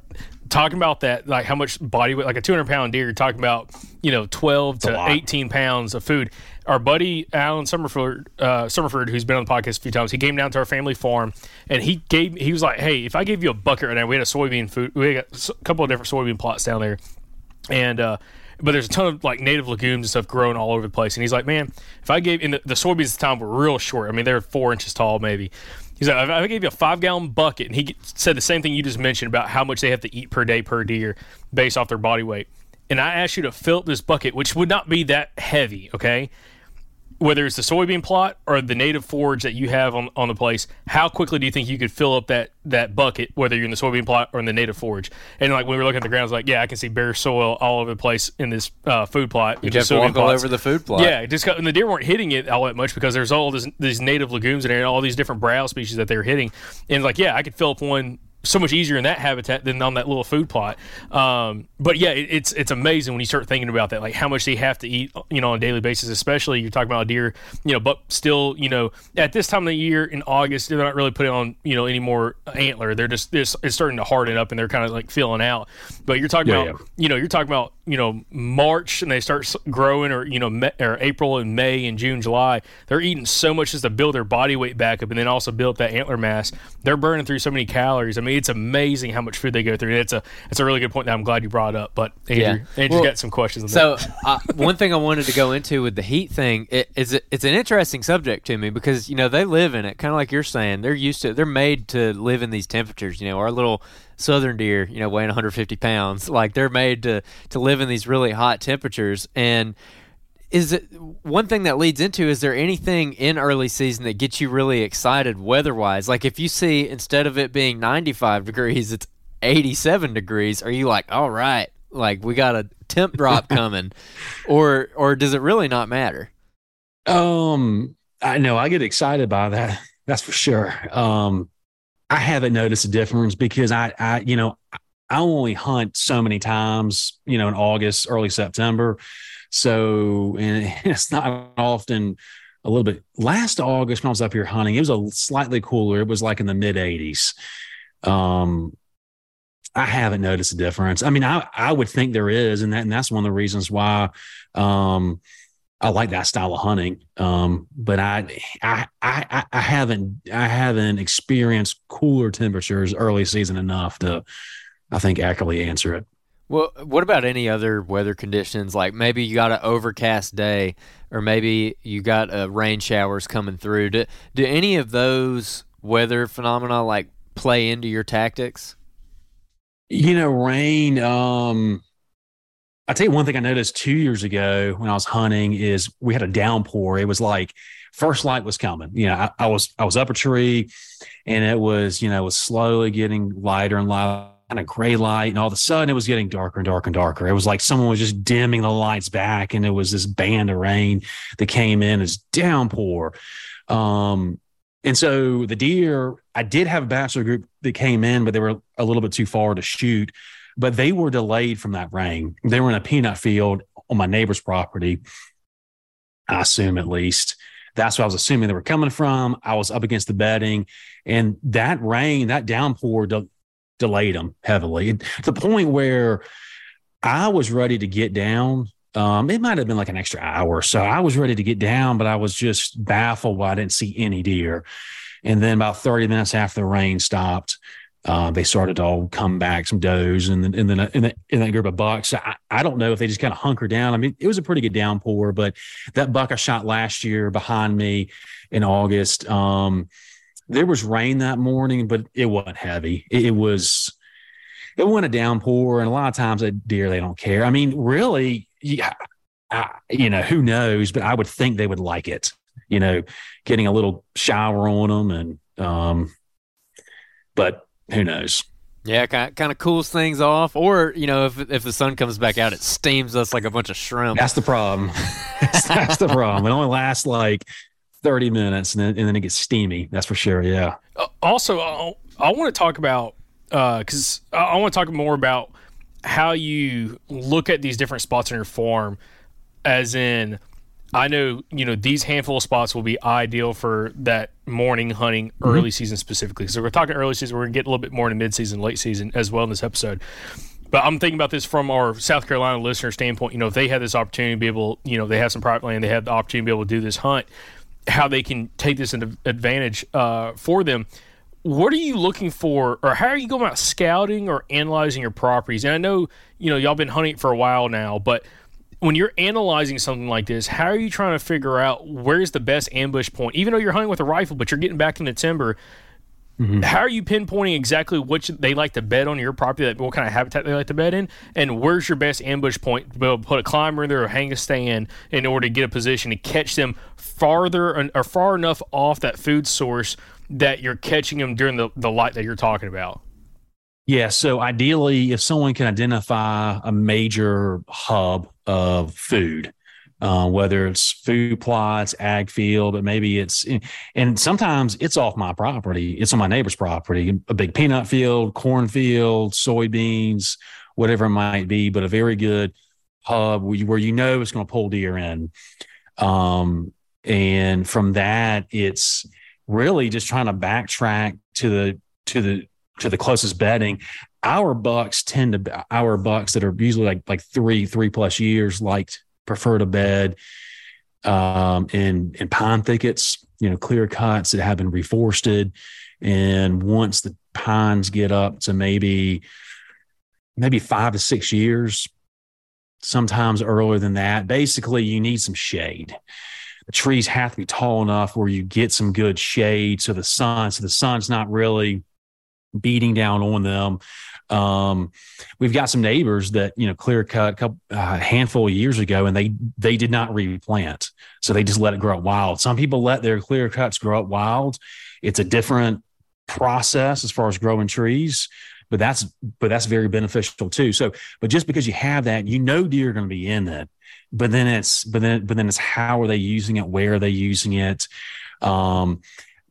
talking about that, like how much body weight, like a 200 pound deer, you're talking about, you know, 12 to 18 pounds of food. Our buddy Alan Summerford, uh, Summerford, who's been on the podcast a few times, he came down to our family farm and he gave, he was like, hey, if I gave you a bucket right now, we had a soybean food, we had a couple of different soybean plots down there. and uh, but there's a ton of like native legumes and stuff growing all over the place. And he's like, man, if I gave, and the, the soybeans at the time were real short. I mean, they're four inches tall, maybe. He's like, I gave you a five gallon bucket, and he said the same thing you just mentioned about how much they have to eat per day per deer based off their body weight. And I asked you to fill up this bucket, which would not be that heavy, okay? Whether it's the soybean plot or the native forage that you have on, on the place, how quickly do you think you could fill up that, that bucket, whether you're in the soybean plot or in the native forage? And like when we were looking at the ground, I was like, yeah, I can see bare soil all over the place in this uh, food plot. You just walk all over the food plot. Yeah, just got, and the deer weren't hitting it all that much because there's all this, these native legumes in there and all these different browse species that they're hitting. And like, yeah, I could fill up one so much easier in that habitat than on that little food plot. Um, but yeah, it, it's it's amazing when you start thinking about that, like how much they have to eat, you know, on a daily basis. Especially you're talking about a deer, you know, but still, you know, at this time of the year in August, they're not really putting on, you know, any more antler. They're just this it's starting to harden up and they're kind of like filling out. But you're talking yeah, about, yeah. you know, you're talking about, you know, March and they start growing, or you know, May, or April and May and June, July. They're eating so much just to build their body weight back up and then also build that antler mass. They're burning through so many calories. I mean, it's amazing how much food they go through. It's a it's a really good point that I'm glad you brought up. But Andrew, yeah. Andrew's well, got some questions. so uh, one thing I wanted to go into with the heat thing it, is it, it's an interesting subject to me because you know they live in it, kind of like you're saying. They're used to. They're made to live in these temperatures. You know, our little southern deer, you know, weighing 150 pounds, like they're made to to live in these really hot temperatures. And is it one thing that leads into is there anything in early season that gets you really excited weather wise like if you see instead of it being 95 degrees it's 87 degrees are you like all right like we got a temp drop coming or or does it really not matter? Um i know i get excited by that that's for sure. Um i haven't noticed a difference because i i you know i only hunt so many times you know in august early september so, and it's not often a little bit. Last August, when I was up here hunting, it was a slightly cooler. It was like in the mid 80s. Um, I haven't noticed a difference. I mean, I, I would think there is, and that and that's one of the reasons why um, I like that style of hunting. Um, but I, I I I haven't I haven't experienced cooler temperatures early season enough to I think accurately answer it. Well, what about any other weather conditions? Like maybe you got an overcast day, or maybe you got uh, rain showers coming through. Do, do any of those weather phenomena like play into your tactics? You know, rain. Um, I tell you one thing I noticed two years ago when I was hunting is we had a downpour. It was like first light was coming. You know, I, I was I was up a tree, and it was you know it was slowly getting lighter and lighter kind of gray light, and all of a sudden it was getting darker and darker and darker. It was like someone was just dimming the lights back, and it was this band of rain that came in as downpour. Um, and so the deer, I did have a bachelor group that came in, but they were a little bit too far to shoot. But they were delayed from that rain. They were in a peanut field on my neighbor's property. I assume at least. That's what I was assuming they were coming from. I was up against the bedding, and that rain, that downpour, delayed them heavily to the point where I was ready to get down. Um, it might have been like an extra hour. So I was ready to get down, but I was just baffled why I didn't see any deer. And then about 30 minutes after the rain stopped, uh, they started to all come back, some does, and then and then in, the, in that group of bucks. I, I don't know if they just kind of hunker down. I mean, it was a pretty good downpour, but that buck I shot last year behind me in August, um, there was rain that morning, but it wasn't heavy. It, it was it wasn't a downpour, and a lot of times at deer they don't care. I mean, really, yeah, I, you know, who knows? But I would think they would like it. You know, getting a little shower on them, and um, but who knows? Yeah, kind of, kind of cools things off, or you know, if if the sun comes back out, it steams us like a bunch of shrimp. That's the problem. that's the problem. It only lasts like 30 minutes and then, and then it gets steamy. That's for sure. Yeah. Uh, also, I, I want to talk about, because uh, I, I want to talk more about how you look at these different spots in your farm, as in, I know, you know, these handful of spots will be ideal for that morning hunting mm-hmm. early season specifically. So we're talking early season. We're going to get a little bit more into mid season, late season as well in this episode. But I'm thinking about this from our South Carolina listener standpoint. You know, if they had this opportunity to be able, you know, they have some private land, they have the opportunity to be able to do this hunt how they can take this into advantage uh, for them. what are you looking for, or how are you going about scouting or analyzing your properties? And I know you know y'all been hunting for a while now, but when you're analyzing something like this, how are you trying to figure out where's the best ambush point? Even though you're hunting with a rifle, but you're getting back in the timber, mm-hmm. how are you pinpointing exactly which they like to bed on your property, that what kind of habitat they like to bed in, and where's your best ambush point to be able to put a climber in there or hang a stand in order to get a position to catch them farther or far enough off that food source that you're catching them during the, the light that you're talking about? Yeah. So ideally, if someone can identify a major hub of food, uh, whether it's food plots, ag field, but maybe it's, and sometimes it's off my property. It's on my neighbor's property, a big peanut field, cornfield, soybeans, whatever it might be, but a very good hub where you, know it's going to pull deer in. Um, and from that, it's, really just trying to backtrack to the to the to the closest bedding. Our bucks tend to our bucks that are usually like like three three plus years like prefer to bed um, in in pine thickets, you know, clear cuts that have been reforested, and once the pines get up to maybe maybe five to six years, sometimes earlier than that, basically you need some shade. The trees have to be tall enough where you get some good shade. So the sun so the sun's not really beating down on them. Um, we've got some neighbors that you know clear cut a couple uh, handful of years ago and they they did not replant. So they just let it grow up wild. Some people let their clear cuts grow up wild. It's a different process as far as growing trees but that's but that's very beneficial too. So but just because you have that you know deer are going to be in it but then it's but then but then it's how are they using it? Where are they using it? Um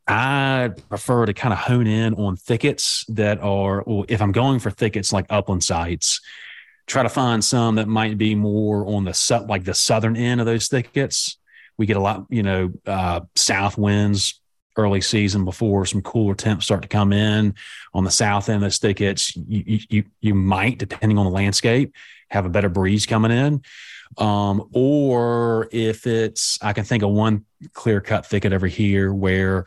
I prefer to kind of hone in on thickets that are, or if I'm going for thickets like upland sites, try to find some that might be more on the like the southern end of those thickets. We get a lot, you know, uh, south winds early season before some cooler temps start to come in on the south end of those thickets. You you you might, depending on the landscape, have a better breeze coming in. Um, or if it's, I can think of one clear cut thicket over here where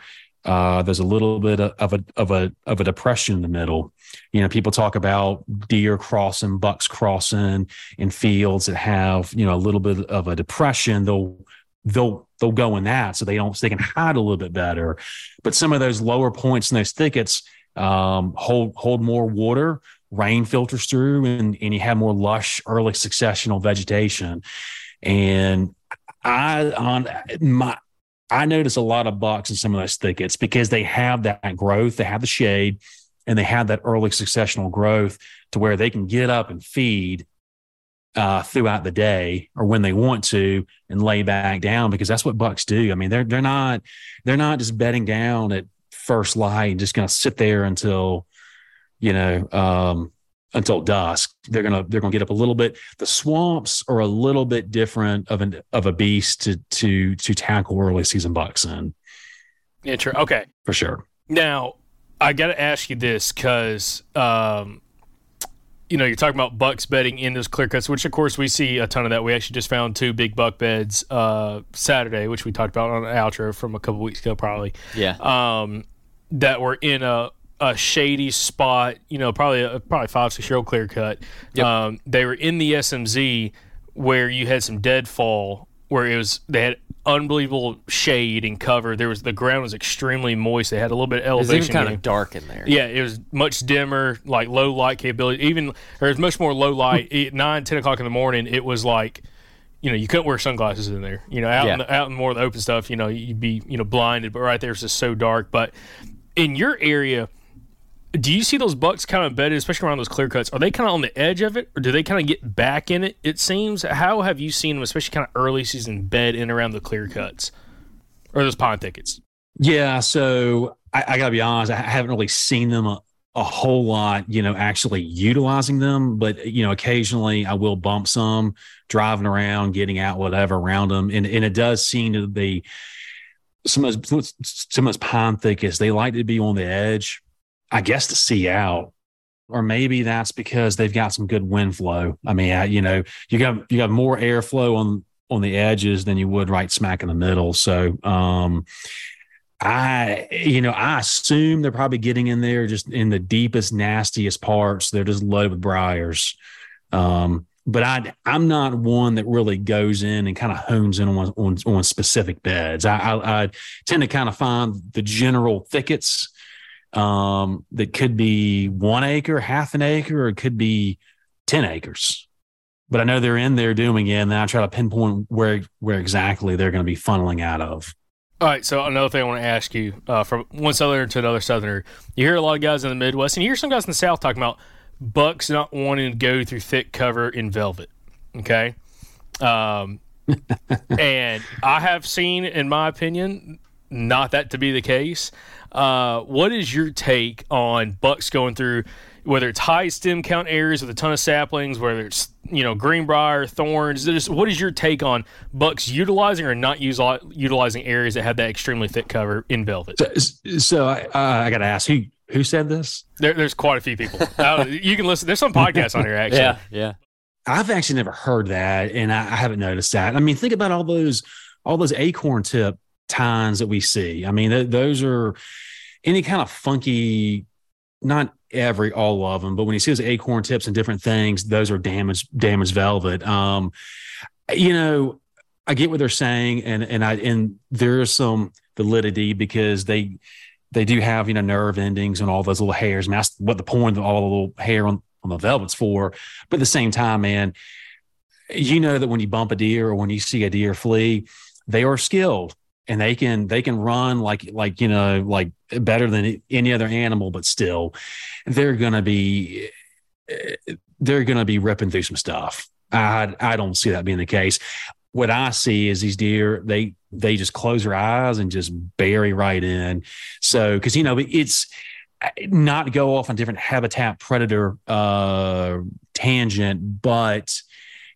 uh, there's a little bit of a of a of a depression in the middle. You know, people talk about deer crossing, bucks crossing in fields that have you know a little bit of a depression. They'll they'll they'll go in that so they don't so they can hide a little bit better. But some of those lower points in those thickets um, hold hold more water rain filters through and, and you have more lush early successional vegetation. And I on my I notice a lot of bucks in some of those thickets because they have that growth, they have the shade, and they have that early successional growth to where they can get up and feed uh, throughout the day or when they want to and lay back down because that's what bucks do. I mean, they're they're not they're not just bedding down at first light and just going to sit there until you know, um, until dusk. They're gonna they're gonna get up a little bit. The swamps are a little bit different of an of a beast to to to tackle early season bucks in. Yeah, true. Okay, for sure. Now I got to ask you this because. Um, you know, you're talking about bucks bedding in those clear cuts, which of course we see a ton of that. We actually just found two big buck beds uh, Saturday, which we talked about on an outro from a couple weeks ago, probably. Yeah. Um, that were in a a shady spot, you know, probably a, probably five six year old clear cut. Yep. Um, they were in the SMZ where you had some deadfall, where it was they had unbelievable shade and cover. There was the ground was extremely moist. They had a little bit of elevation. It was kind of dark in there. Yeah, it was much dimmer, like low light capability. Even there was much more low light. at nine, ten o'clock in the morning, it was like you know, you couldn't wear sunglasses in there. You know, out yeah. in the, out in more of the open stuff, you know, you'd be you know blinded. But right there, it's just so dark. But in your area, do you see those bucks kind of bedded, especially around those clear cuts? Are they kind of on the edge of it, or do they kind of get back in it? It seems. How have you seen them, especially kind of early season bed in around the clear cuts or those pine thickets? Yeah, so I, I got to be honest, I haven't really seen them a, a, whole lot, you know, actually utilizing them. But you know, occasionally I will bump some driving around, getting out, whatever around them, and and it does seem to be some of some of those pine thickets. They like to be on the edge I guess to see out. Or maybe that's because they've got some good wind flow. I mean, you know, you got you got more airflow on on the edges than you would right smack in the middle. So um, I, you know, I assume they're probably getting in there just in the deepest, nastiest parts. They're just loaded with briars. Um, but I, I'm not one that really goes in and kind of hones in on, on, on specific beds. I, I, I, tend to kind of find the general thickets um, that could be one acre, half an acre, or it could be 10 acres. But I know they're in there doing it, and then I try to pinpoint where where exactly they're going to be funneling out of. All right, so another thing I want to ask you uh, from one southerner to another southerner, you hear a lot of guys in the Midwest, and you hear some guys in the South talking about bucks not wanting to go through thick cover in velvet. Okay, um, and I have seen, in my opinion, not that to be the case. Uh, what is your take on bucks going through whether it's high stem count areas with a ton of saplings, whether it's you know greenbrier, thorns? Just, what is your take on bucks utilizing or not use, utilizing areas that have that extremely thick cover in velvet? So, so I, uh, I got to ask who who said this? There, there's quite a few people. uh, you can listen. There's some podcasts on here actually. Yeah, yeah. I've actually never heard that, and I, I haven't noticed that. I mean, think about all those all those acorn tip tines that we see. I mean, th- those are any kind of funky, not every all of them, but when you see those acorn tips and different things, those are damaged damaged velvet. Um, you know, I get what they're saying, and and I and there's some validity because they they do have you know nerve endings and all those little hairs. Mean, that's what the point of all the little hair on on the velvet's for. But at the same time, man, you know that when you bump a deer or when you see a deer flee, they are skilled and they can they can run like like you know like better than any other animal but still they're gonna be they're gonna be ripping through some stuff. I i don't see that being the case. What i see is these deer they they just close their eyes and just bury right in. So because you know it's not go off on different habitat predator uh tangent but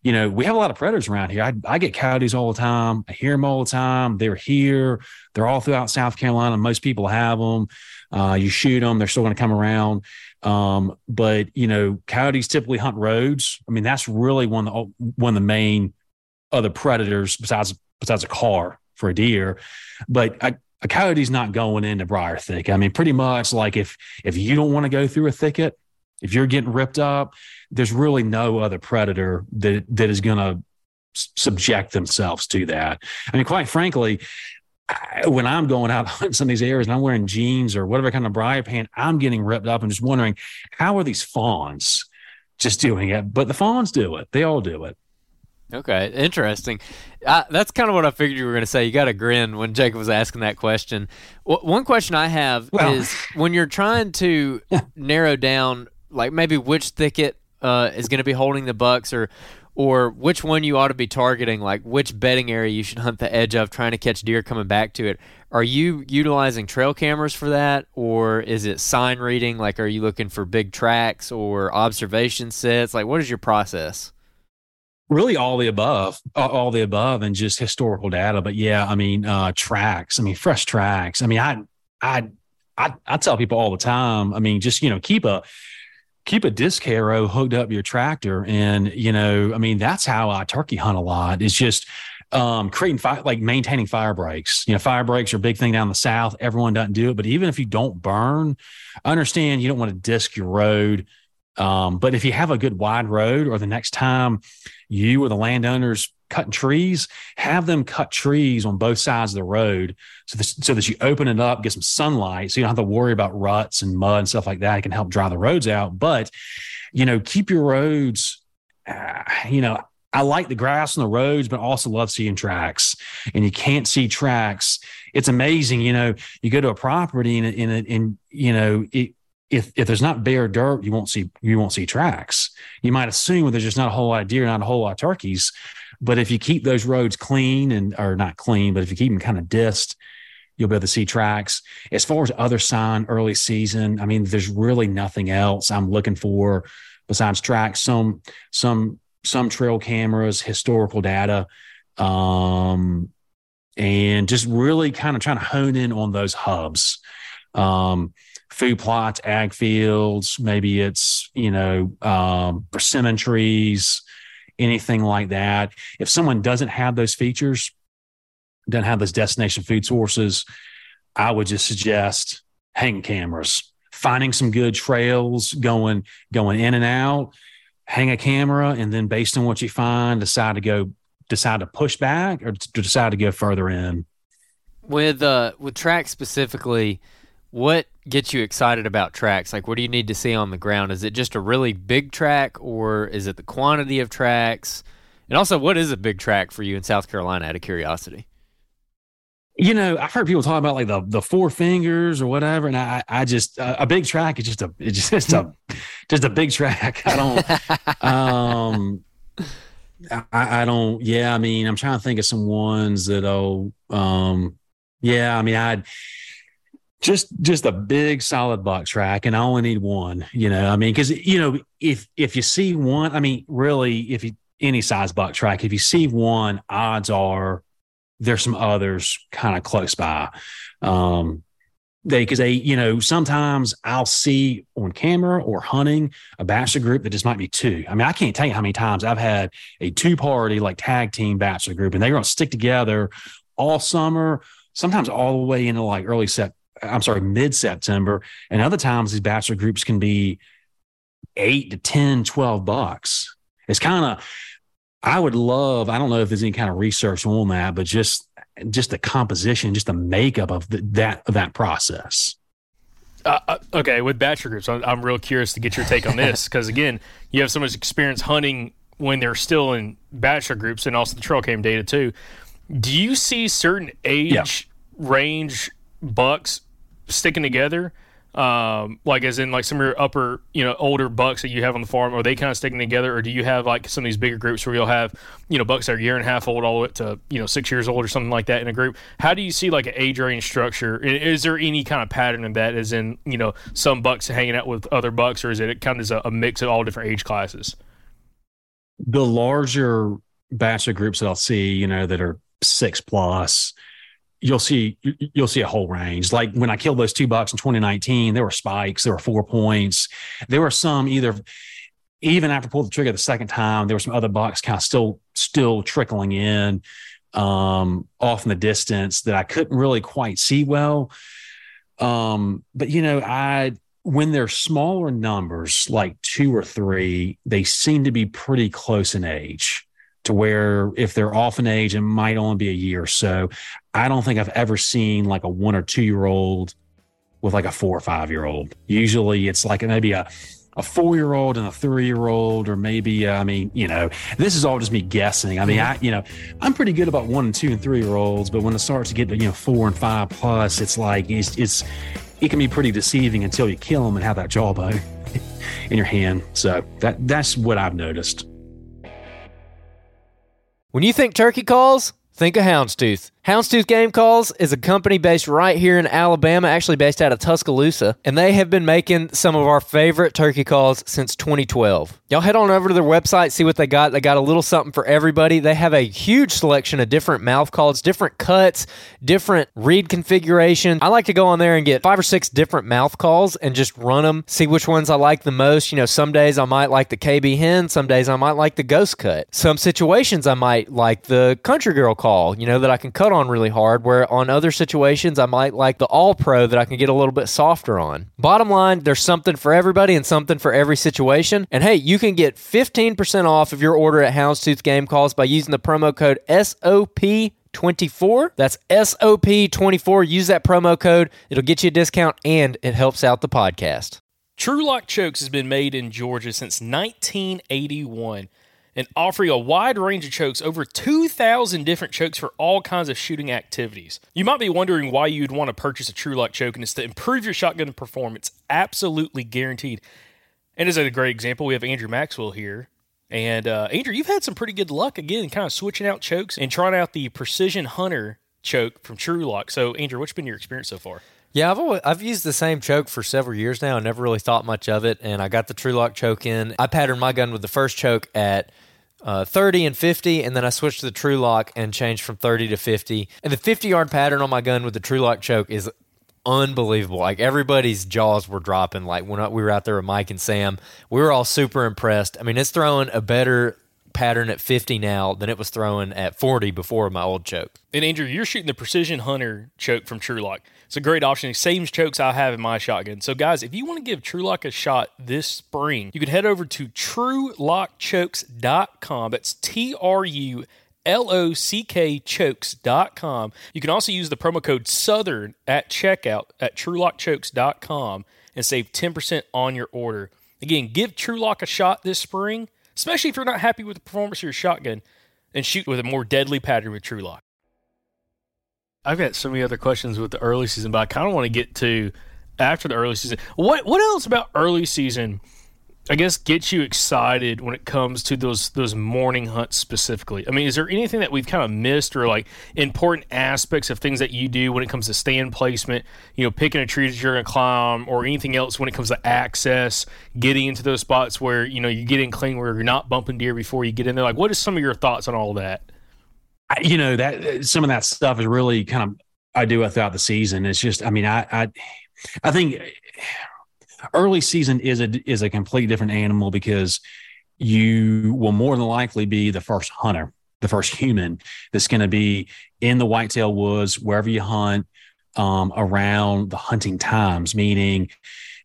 you know, we have a lot of predators around here. I, I get coyotes all the time. I hear them all the time. They're here. They're all throughout South Carolina. Most people have them. Uh, you shoot them, they're still going to come around. Um, but you know, coyotes typically hunt roads. I mean, that's really one of the one of the main other predators besides besides a car for a deer. But a, a coyote's not going into briar thicket. I mean, pretty much like if if you don't want to go through a thicket, if you're getting ripped up, there's really no other predator that that is going to subject themselves to that. I mean, quite frankly, I, when I'm going out in some of these areas and I'm wearing jeans or whatever kind of briar pant, I'm getting ripped up and just wondering how are these fawns just doing it? But the fawns do it. They all do it. Okay, interesting. Uh, that's kind of what I figured you were going to say. You got a grin when Jacob was asking that question. W- one question I have well, is when you're trying to narrow down like maybe which thicket uh, is going to be holding the bucks or or which one you ought to be targeting like which bedding area you should hunt the edge of trying to catch deer coming back to it. Are you utilizing trail cameras for that or is it sign reading? Like are you looking for big tracks or observation sets? Like what is your process? Really all the above all the above and just historical data. But yeah i mean uh tracks i mean fresh tracks. I mean i i i, I tell people all the time i mean just you know keep a keep a disc harrow hooked up your tractor. And, you know, I mean, that's how I turkey hunt a lot. It's just um, creating fire, like maintaining fire breaks. You know, fire breaks are a big thing down the South. Everyone doesn't do it. But even if you don't burn, I understand you don't want to disc your road. Um, but if you have a good wide road or the next time you or the landowners cutting trees, have them cut trees on both sides of the road so, this, so that you open it up, get some sunlight, so you don't have to worry about ruts and mud and stuff like that. It can help dry the roads out. But, you know, keep your roads, uh, you know, I like the grass on the roads, but also love seeing tracks. And you can't see tracks. It's amazing, you know. You go to a property and and, and you know it, if if there's not bare dirt, you won't see you won't see tracks. You might assume there's just not a whole lot of deer, not a whole lot of turkeys. But if you keep those roads clean and or not clean, but if you keep them kind of disced, you'll be able to see tracks. As far as other sign early season, I mean, there's really nothing else I'm looking for besides tracks. Some some some trail cameras, historical data, um, and just really kind of trying to hone in on those hubs. Um, food plots, ag fields, maybe it's, you know, um, persimmon trees, anything like that. If someone doesn't have those features, doesn't have those destination food sources, I would just suggest hang cameras, finding some good trails, going going in and out, hang a camera, and then based on what you find, decide to go decide to push back or to decide to go further in. With uh with tracks specifically, what gets you excited about tracks? Like what do you need to see on the ground? Is it just a really big track or is it the quantity of tracks? And also what is a big track for you in South Carolina out of curiosity? You know, I've heard people talk about like the the four fingers or whatever, and I I just uh, a big track is just a it's just a just a big track. I don't um I, I don't yeah, I mean I'm trying to think of some ones that oh um yeah, I mean I'd just just a big solid buck track and i only need one you know i mean because you know if if you see one i mean really if you any size buck track if you see one odds are there's some others kind of close by. Um they because they you know sometimes i'll see on camera or hunting a bachelor group that just might be two. I mean i can't tell you how many times i've had a two party like tag team bachelor group and they're going to stick together all summer sometimes all the way into like early set I'm sorry, mid September. And other times these bachelor groups can be eight to 10, 12 bucks. It's kind of, I would love, I don't know if there's any kind of research on that, but just, just the composition, just the makeup of the, that, of that process. Uh, uh okay, with bachelor groups, I'm, I'm real curious to get your take on this because again, you have so much experience hunting when they're still in bachelor groups, and also the trail cam data too. Do you see certain age yeah. range bucks sticking together? Um, like as in like some of your upper, you know, older bucks that you have on the farm, are they kind of sticking together, or do you have like some of these bigger groups where you'll have, you know, bucks that are a year and a half old all the way to you know six years old or something like that in a group? How do you see like an age range structure? Is there any kind of pattern in that? As in, you know, some bucks hanging out with other bucks, or is it kind of a, a mix of all different age classes? The larger bachelor groups that I'll see, you know, that are six plus you'll see you'll see a whole range. Like when I killed those two bucks in 2019, there were spikes, there were four points, there were some either even after I pulled the trigger the second time, there were some other bucks kind of still still trickling in um, off in the distance that I couldn't really quite see well. Um, but you know, I when they're smaller numbers, like two or three, they seem to be pretty close in age to where if they're off in age, it might only be a year or so. I don't think I've ever seen like a one or two year old with like a four or five year old. Usually it's like maybe a, a four year old and a three year old, or maybe, uh, I mean, you know, this is all just me guessing. I mean, I, you know, I'm pretty good about one and two and three year olds, but when it starts to get to, you know, four and five plus, it's like, it's, it's, it can be pretty deceiving until you kill them and have that jawbone in your hand. So that, that's what I've noticed. When you think turkey calls, think of Houndstooth. Houndstooth Game Calls is a company based right here in Alabama, actually based out of Tuscaloosa, and they have been making some of our favorite turkey calls since 2012. Y'all head on over to their website, see what they got. They got a little something for everybody. They have a huge selection of different mouth calls, different cuts, different reed configurations. I like to go on there and get five or six different mouth calls and just run them, see which ones I like the most. You know, some days I might like the KB hen, some days I might like the ghost cut. Some situations I might like the country girl call, you know, that I can cut on really hard, where on other situations, I might like the All Pro that I can get a little bit softer on. Bottom line, there's something for everybody and something for every situation. And hey, you can get 15% off of your order at Houndstooth Game Calls by using the promo code SOP. 24. That's SOP24. Use that promo code. It'll get you a discount and it helps out the podcast. Trulock Chokes has been made in Georgia since 1981 and offering a wide range of chokes, over 2,000 different chokes for all kinds of shooting activities. You might be wondering why you'd want to purchase a Trulock choke, and it's to improve your shotgun performance, absolutely guaranteed. And as a great example, we have Andrew Maxwell here. And uh, Andrew, you've had some pretty good luck again, kind of switching out chokes and trying out the Precision Hunter choke from Trulock. So, Andrew, what's been your experience so far? Yeah, I've always, I've used the same choke for several years now. I never really thought much of it, and I got the Trulock choke in. I patterned my gun with the first choke at uh, 30 and 50, and then I switched to the Trulock and changed from 30 to 50. And the 50 yard pattern on my gun with the Trulock choke is unbelievable. Like everybody's jaws were dropping. Like when we were out there with Mike and Sam, we were all super impressed. I mean, it's throwing a better pattern at 50 now than it was throwing at 40 before my old choke. And Andrew, you're shooting the Precision Hunter choke from Trulock. It's a great option. Same chokes I have in my shotgun. So, guys, if you want to give Trulock a shot this spring, you can head over to TruLockChokes.com. That's T R U L O C K chokes.com. You can also use the promo code Southern at checkout at TruLockChokes.com and save 10% on your order. Again, give Trulock a shot this spring, especially if you're not happy with the performance of your shotgun, and shoot with a more deadly pattern with Trulock. I've got so many other questions with the early season, but I kind of want to get to after the early season. What what else about early season? I guess gets you excited when it comes to those those morning hunts specifically. I mean, is there anything that we've kind of missed or like important aspects of things that you do when it comes to stand placement? You know, picking a tree that you're to climb, or anything else when it comes to access, getting into those spots where you know you get in clean, where you're not bumping deer before you get in there. Like, what is some of your thoughts on all that? You know that some of that stuff is really kind of I do throughout the season. It's just, I mean, I, I, I think early season is a is a complete different animal because you will more than likely be the first hunter, the first human that's going to be in the whitetail woods wherever you hunt um, around the hunting times. Meaning,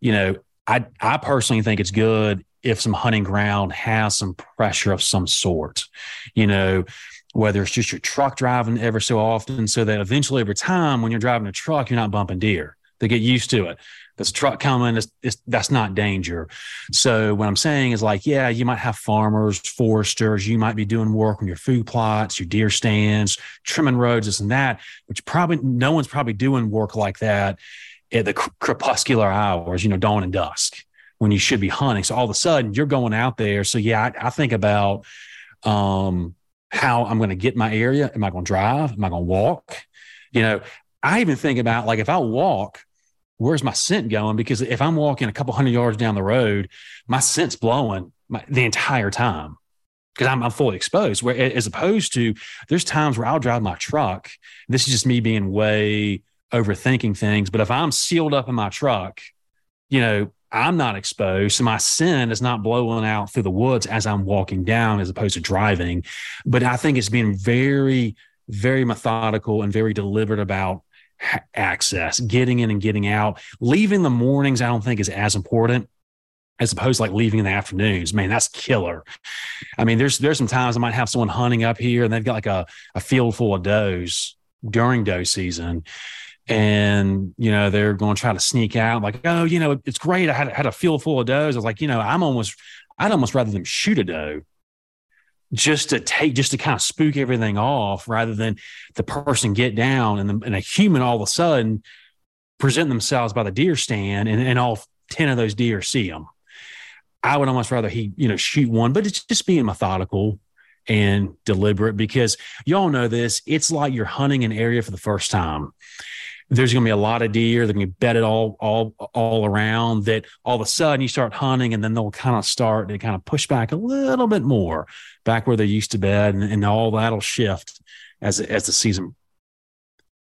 you know, I I personally think it's good if some hunting ground has some pressure of some sort. You know, whether it's just your truck driving ever so often, so that eventually over time, when you're driving a truck, you're not bumping deer. They get used to it. There's a truck coming. It's, it's, that's not danger. So what I'm saying is like, yeah, you might have farmers, foresters. You might be doing work on your food plots, your deer stands, trimming roads, this and that. Which probably no one's probably doing work like that at the crepuscular hours, you know, dawn and dusk when you should be hunting. So all of a sudden you're going out there. So yeah, I, I think about um, how I'm going to get my area. Am I going to drive? Am I going to walk? You know, I even think about like if I walk, where's my scent going? Because if I'm walking a couple hundred yards down the road, my scent's blowing my, the entire time because I'm, I'm, fully exposed. Where as opposed to there's times where I'll drive my truck. This is just me being way overthinking things. But if I'm sealed up in my truck, you know, I'm not exposed. So my sin is not blowing out through the woods as I'm walking down as opposed to driving. But I think it's being very, very methodical and very deliberate about access, getting in and getting out. Leaving the mornings, I don't think is as important as opposed to like leaving in the afternoons. Man, that's killer. I mean, there's there's some times I might have someone hunting up here and they've got like a, a field full of does during doe season and you know they're going to try to sneak out like oh you know it's great i had, had a field full of does. I was like you know i'm almost i'd almost rather them shoot a doe just to take just to kind of spook everything off rather than the person get down and, the, and a human all of a sudden present themselves by the deer stand and, and all 10 of those deer see them i would almost rather he you know shoot one but it's just being methodical and deliberate because y'all know this it's like you're hunting an area for the first time there's going to be a lot of deer. They're going to be bedded all all all around. That all of a sudden you start hunting, and then they'll kind of start to kind of push back a little bit more back where they used to bed, and, and all that'll shift as as the season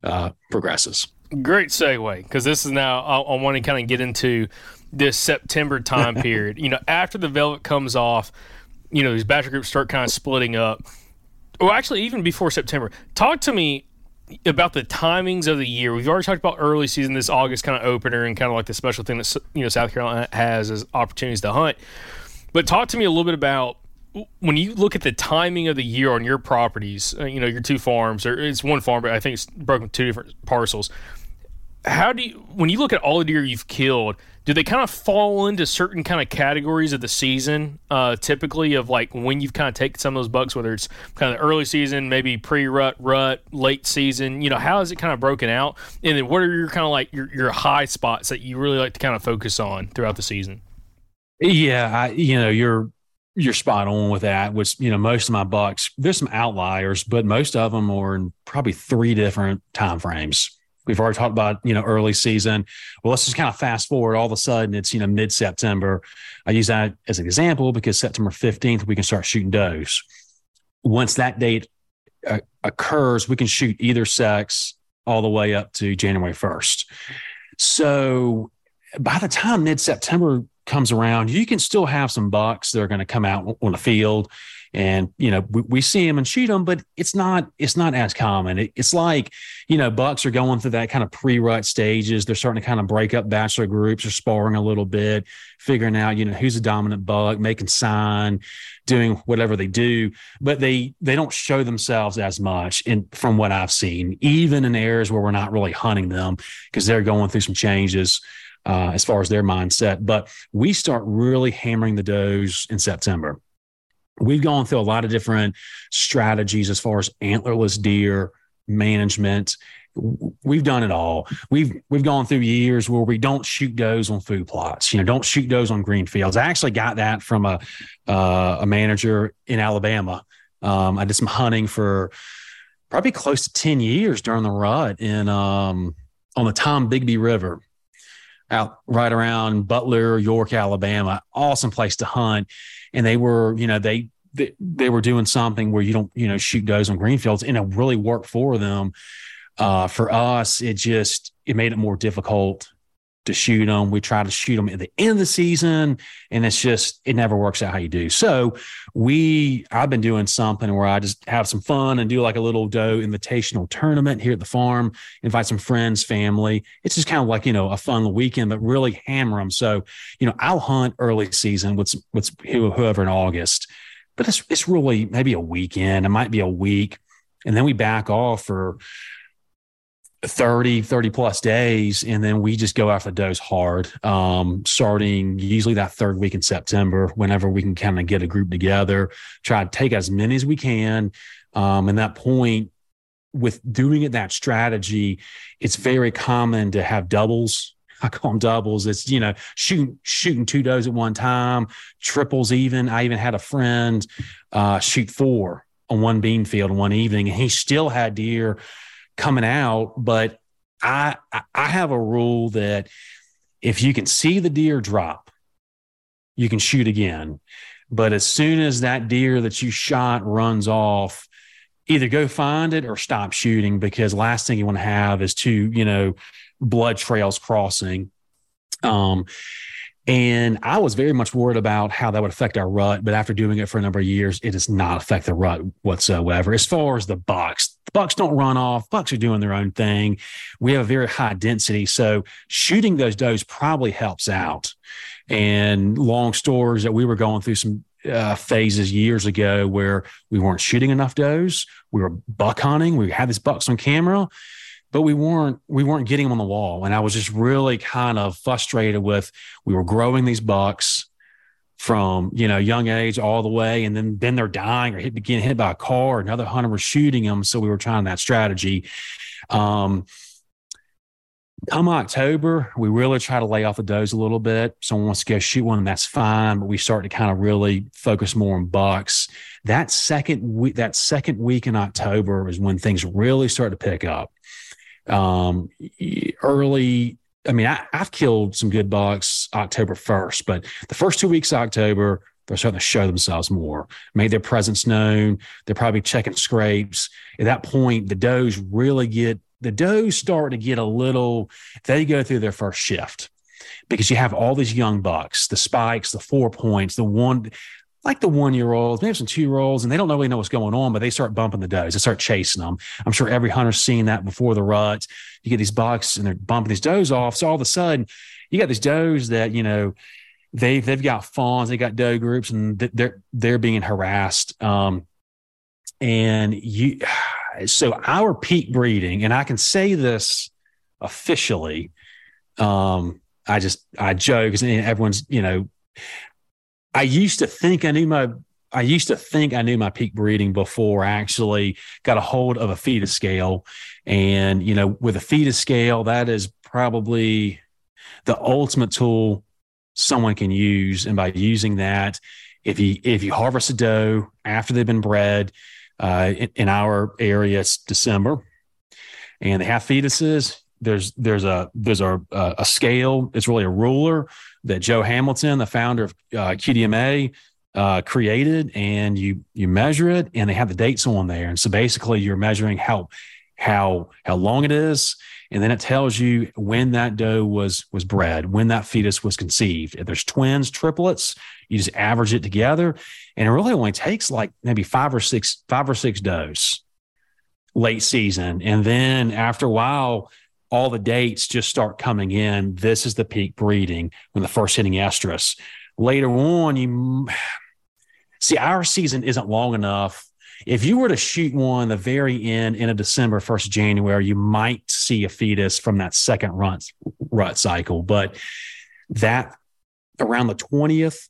uh, progresses. Great segue because this is now I, I want to kind of get into this September time period. you know, after the velvet comes off, you know these bachelor groups start kind of splitting up. Well, actually, even before September, talk to me about the timings of the year. We've already talked about early season, this August kind of opener, and kind of like the special thing that you know South Carolina has as opportunities to hunt. But talk to me a little bit about when you look at the timing of the year on your properties. Uh, you know, your two farms, or it's one farm, but I think it's broken two different parcels. How do you, when you look at all the deer you've killed? Do they kind of fall into certain kind of categories of the season uh, typically of like when you've kind of taken some of those bucks whether it's kind of early season maybe pre-rut rut late season you know how is it kind of broken out? And then what are your kind of like your, your high spots that you really like to kind of focus on throughout the season? Yeah I, you know you're you're spot on with that which you know most of my bucks there's some outliers but most of them are in probably three different time frames We've already talked about, you know, early season. Well, let's just kind of fast forward. All of a sudden, it's, you know, mid September. I use that as an example because September 15th, we can start shooting does. Once that date uh, occurs, we can shoot either sex all the way up to January 1st. So by the time mid September comes around, you can still have some bucks that are going to come out on the field and you know we, we see them and shoot them, but it's not it's not as common. It, it's like you know bucks are going through that kind of pre-rut stages. They're starting to kind of break up bachelor groups, or sparring a little bit, figuring out you know who's a dominant buck, making sign, doing whatever they do, but they they don't show themselves as much. In from what I've seen, even in areas where we're not really hunting them because they're going through some changes uh, as far as their mindset. But we start really hammering the does in September. We've gone through a lot of different strategies as far as antlerless deer management. We've done it all. We've we've gone through years where we don't shoot does on food plots. You know, don't shoot does on green fields. I actually got that from a uh, a manager in Alabama. Um, I did some hunting for probably close to ten years during the rut in um, on the Tombigbee River out right around Butler, York, Alabama. Awesome place to hunt. And they were, you know, they, they, they were doing something where you don't, you know, shoot does on greenfields and it really worked for them. Uh, for us, it just, it made it more difficult to shoot them. We try to shoot them at the end of the season, and it's just it never works out how you do. So we I've been doing something where I just have some fun and do like a little doe invitational tournament here at the farm, invite some friends, family. It's just kind of like you know a fun weekend, but really hammer them. So you know I'll hunt early season with with whoever in August, but it's it's really maybe a weekend. It might be a week, and then we back off for 30 30 plus days and then we just go after does hard um, starting usually that third week in september whenever we can kind of get a group together try to take as many as we can um, and that point with doing it that strategy it's very common to have doubles I call them doubles. It's you know shooting shooting two does at one time, triples even. I even had a friend uh, shoot four on one bean field in one evening, and he still had deer coming out. But I I have a rule that if you can see the deer drop, you can shoot again. But as soon as that deer that you shot runs off, either go find it or stop shooting because last thing you want to have is two, you know, blood trails crossing. Um, and I was very much worried about how that would affect our rut. But after doing it for a number of years, it does not affect the rut whatsoever. As far as the the bucks don't run off. Bucks are doing their own thing. We have a very high density. So shooting those does probably helps out. And long stories that we were going through some uh, phases years ago where we weren't shooting enough does. We were buck hunting. We had these bucks on camera but we weren't we weren't getting them on the wall and i was just really kind of frustrated with we were growing these bucks from you know young age all the way and then then they're dying or hit, getting hit by a car another hunter was shooting them so we were trying that strategy. Um come october we really try to lay off the does a little bit. Someone wants to go shoot one and that's fine but we start to kind of really focus more on bucks. That second week that second week in october is when things really start to pick up. Um, early. I mean, I, have killed some good bucks October 1st, but the first two weeks of October, they're starting to show themselves more, made their presence known. They're probably checking scrapes. At that point, the does really get the does start to get a little, they go through their first shift because you have all these young bucks, the spikes, the four points, the one, like the one year olds, maybe some two year olds, and they don't really know what's going on, but they start bumping the does. They start chasing them. I'm sure every hunter's seen that before the rut. You get these bucks and they're bumping these does off. So all of a sudden, you got these does that, you know, they've they've got fawns, they got doe groups, and they're they're being harassed. Um, and you, so our peak breeding, and I can say this officially. Um, I just I joke and everyone's you know I used to think I knew my I used to think I knew my peak breeding before I actually got a hold of a fetal scale. And, you know, with a fetal scale, that is probably the ultimate tool someone can use. And by using that, if you if you harvest a doe after they've been bred, uh, in, in our area it's December, and they have fetuses. There's there's a there's a a scale. It's really a ruler that Joe Hamilton, the founder of uh, QDMA, uh, created, and you you measure it, and they have the dates on there. And so basically, you're measuring how how how long it is, and then it tells you when that doe was was bred, when that fetus was conceived. If there's twins, triplets, you just average it together, and it really only takes like maybe five or six five or six does late season, and then after a while. All the dates just start coming in. This is the peak breeding when the first hitting estrus. Later on, you see our season isn't long enough if you were to shoot one the very end in a December, first January, you might see a fetus from that second rut rut cycle. But that around the 20th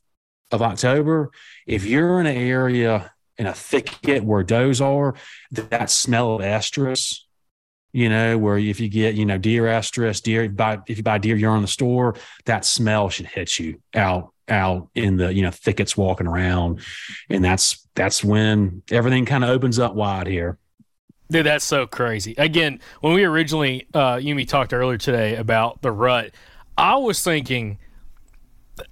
of October, if you're in an area in a thicket where does are, that smell of estrus, you know, where if you get, you know, deer estrus, deer, buy, if you buy deer urine in the store, that smell should hit you out out in the you know thickets walking around and that's that's when everything kind of opens up wide here Dude, that's so crazy. Again, when we originally, uh, Yumi talked earlier today about the rut, I was thinking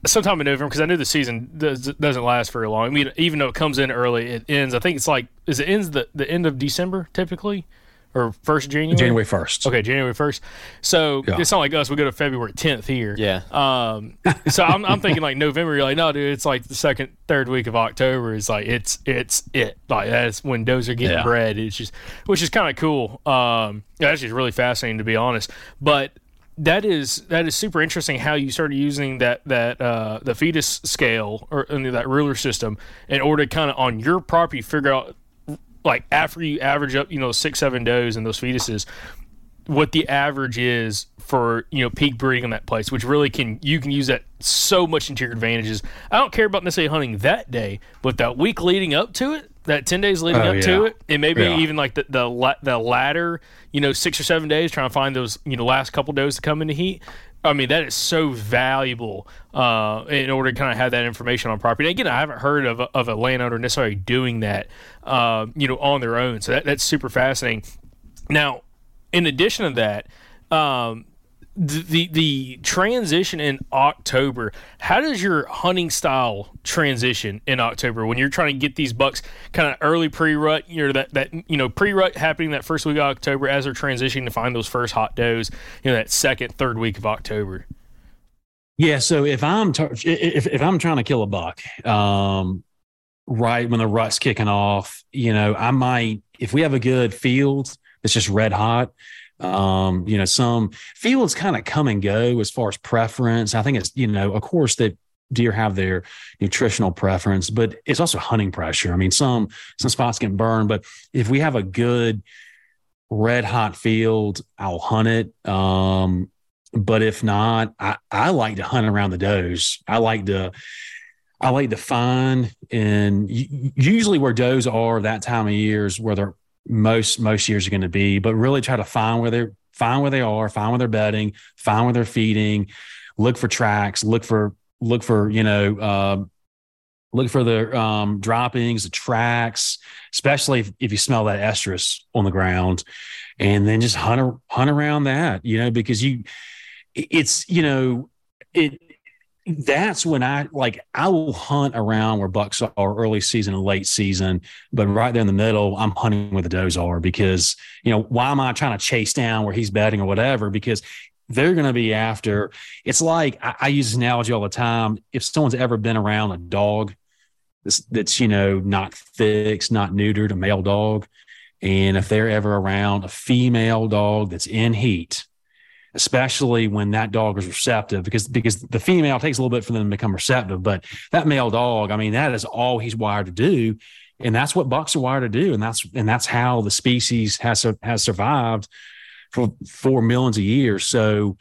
sometime in November because I knew the season does, doesn't last very long. I mean, even though it comes in early, it ends. I think it's like, is it ends the, the end of December typically? Or first January? January first. Okay, January first. So yeah. it's not like us. We go to February tenth here. Yeah. Um. So I'm, I'm thinking like November. You're like, no, dude. It's like the second, third week of October. Is like it's it's it. Like that's when does are getting yeah. bred. It's just which is kind of cool. Um. That's just really fascinating to be honest. But that is that is super interesting how you started using that that uh, the fetus scale or that ruler system in order to kind of on your property figure out like after you average up, you know, six, seven does and those fetuses, what the average is for you know peak breeding in that place, which really can you can use that so much into your advantages. I don't care about necessarily hunting that day, but that week leading up to it, that ten days leading oh, up yeah. to it, and maybe yeah. even like the the the latter, you know, six or seven days trying to find those you know last couple does to come into heat. I mean, that is so valuable uh, in order to kind of have that information on property. Again, I haven't heard of of a landowner necessarily doing that, uh, you know, on their own. So that, that's super fascinating. Now, in addition to that, um, the the transition in October. How does your hunting style transition in October when you're trying to get these bucks kind of early pre rut? You know that that you know pre rut happening that first week of October as they're transitioning to find those first hot does. You know that second third week of October. Yeah. So if I'm if if I'm trying to kill a buck, um, right when the rut's kicking off, you know, I might if we have a good field that's just red hot um, you know, some fields kind of come and go as far as preference. I think it's, you know, of course that deer have their nutritional preference, but it's also hunting pressure. I mean, some some spots can burn, but if we have a good red hot field, I'll hunt it. Um, but if not, I, I like to hunt around the does. I like to I like to find and usually where does are that time of year is where they're most most years are going to be, but really try to find where they're find where they are, find where they're bedding, find where they're feeding, look for tracks, look for look for you know uh, look for the um, droppings, the tracks, especially if, if, you smell that estrus on the ground, and then just hunt hunt around that, you know, because you it's you know it that's when I like I will hunt around where bucks are early season and late season, but right there in the middle, I'm hunting where the does are because you know why am I trying to chase down where he's bedding or whatever? Because they're going to be after. It's like I, I, use this analogy all the time. If someone's ever been around a dog that's, that's you know not fixed, not neutered, a male dog, and if they're ever around a female dog that's in heat, especially when that dog is receptive because because the female takes a little bit for them to become receptive but that male dog i mean that is all he's wired to do and that's what bucks are wired to do and that's and that's how the species has has survived for four millions of years. So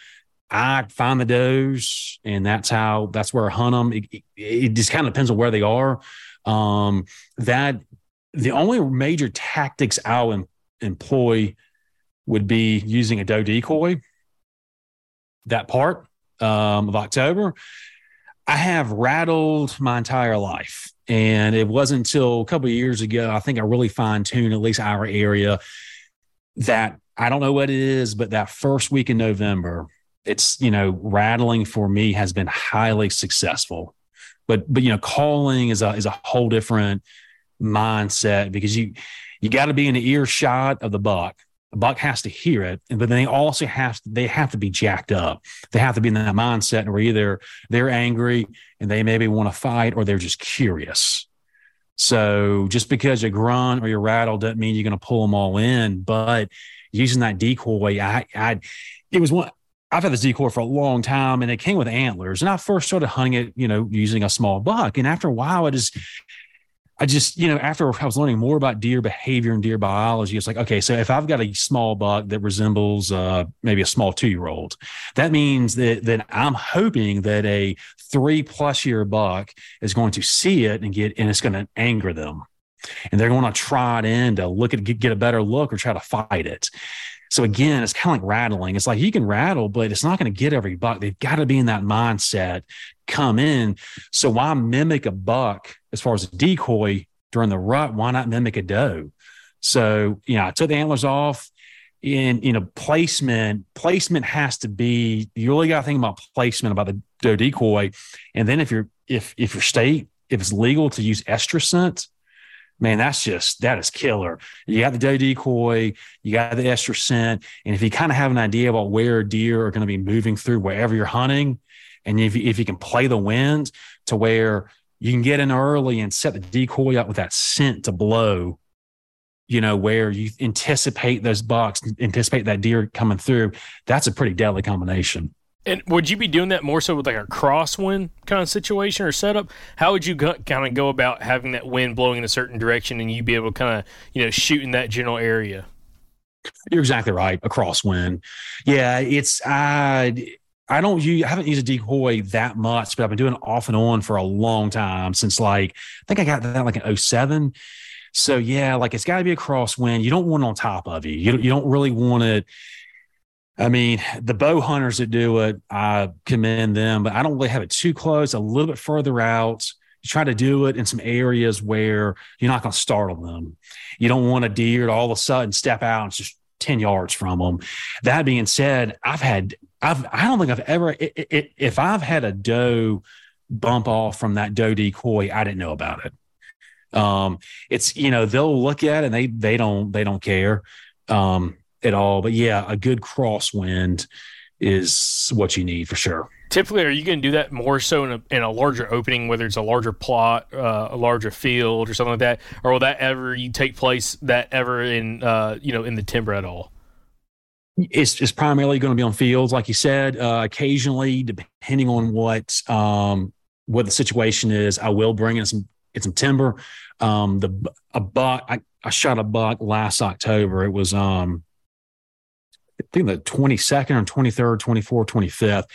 i find the does and that's how that's where i hunt them it, it, it just kind of depends on where they are. Um that the only major tactics i'll em- employ would be using a doe decoy that part um, of October, I have rattled my entire life. And it wasn't until a couple of years ago, I think I really fine tuned at least our area that I don't know what it is, but that first week in November, it's, you know, rattling for me has been highly successful. But, but, you know, calling is a, is a whole different mindset because you, you got to be in the earshot of the buck buck has to hear it, but then they also have to, they have to be jacked up. They have to be in that mindset where either they're angry and they maybe want to fight, or they're just curious. So just because you grunt or you rattle doesn't mean you're going to pull them all in. But using that decoy, I, I, it was one. I've had this decoy for a long time, and it came with antlers. And I first started hunting it, you know, using a small buck. And after a while, it just I just, you know, after I was learning more about deer behavior and deer biology, it's like, okay, so if I've got a small buck that resembles uh, maybe a small two year old, that means that that I'm hoping that a three plus year buck is going to see it and get, and it's going to anger them, and they're going to try it in to look at get a better look or try to fight it. So again, it's kind of like rattling. It's like you can rattle, but it's not going to get every buck. They've got to be in that mindset, come in. So why mimic a buck as far as a decoy during the rut? Why not mimic a doe? So, you know, I took the antlers off in, you know, placement, placement has to be, you really got to think about placement about the doe decoy. And then if you're, if, if your state, if it's legal to use estrus scent, man, that's just that is killer. You got the doe decoy, you got the estrus scent, and if you kind of have an idea about where deer are going to be moving through wherever you're hunting, and if you, if you can play the wind to where you can get in early and set the decoy up with that scent to blow, you know, where you anticipate those bucks, anticipate that deer coming through, that's a pretty deadly combination. And would you be doing that more so with like a crosswind kind of situation or setup? How would you go, kind of go about having that wind blowing in a certain direction and you be able to kind of you know shoot in that general area? You're exactly right. A crosswind, yeah. It's I I don't use I haven't used a decoy that much, but I've been doing it off and on for a long time since like I think I got that like an 07. So yeah, like it's got to be a crosswind. You don't want it on top of you. You you don't really want it I mean, the bow hunters that do it, I commend them, but I don't really have it too close, a little bit further out. You try to do it in some areas where you're not going to startle them. You don't want a deer to all of a sudden step out and just 10 yards from them. That being said, I've had, I've, I don't think I've ever, it, it, if I've had a doe bump off from that doe decoy, I didn't know about it. Um, it's, you know, they'll look at it and they, they don't, they don't care. Um, at all. But yeah, a good crosswind is what you need for sure. Typically, are you going to do that more so in a, in a larger opening, whether it's a larger plot, uh, a larger field, or something like that, or will that ever you take place that ever in uh, you know in the timber at all? It's, it's primarily going to be on fields, like you said. Uh, occasionally, depending on what um, what the situation is, I will bring in some in some timber. Um, the a buck I, I shot a buck last October. It was um I think the 22nd or 23rd, 24th, 25th.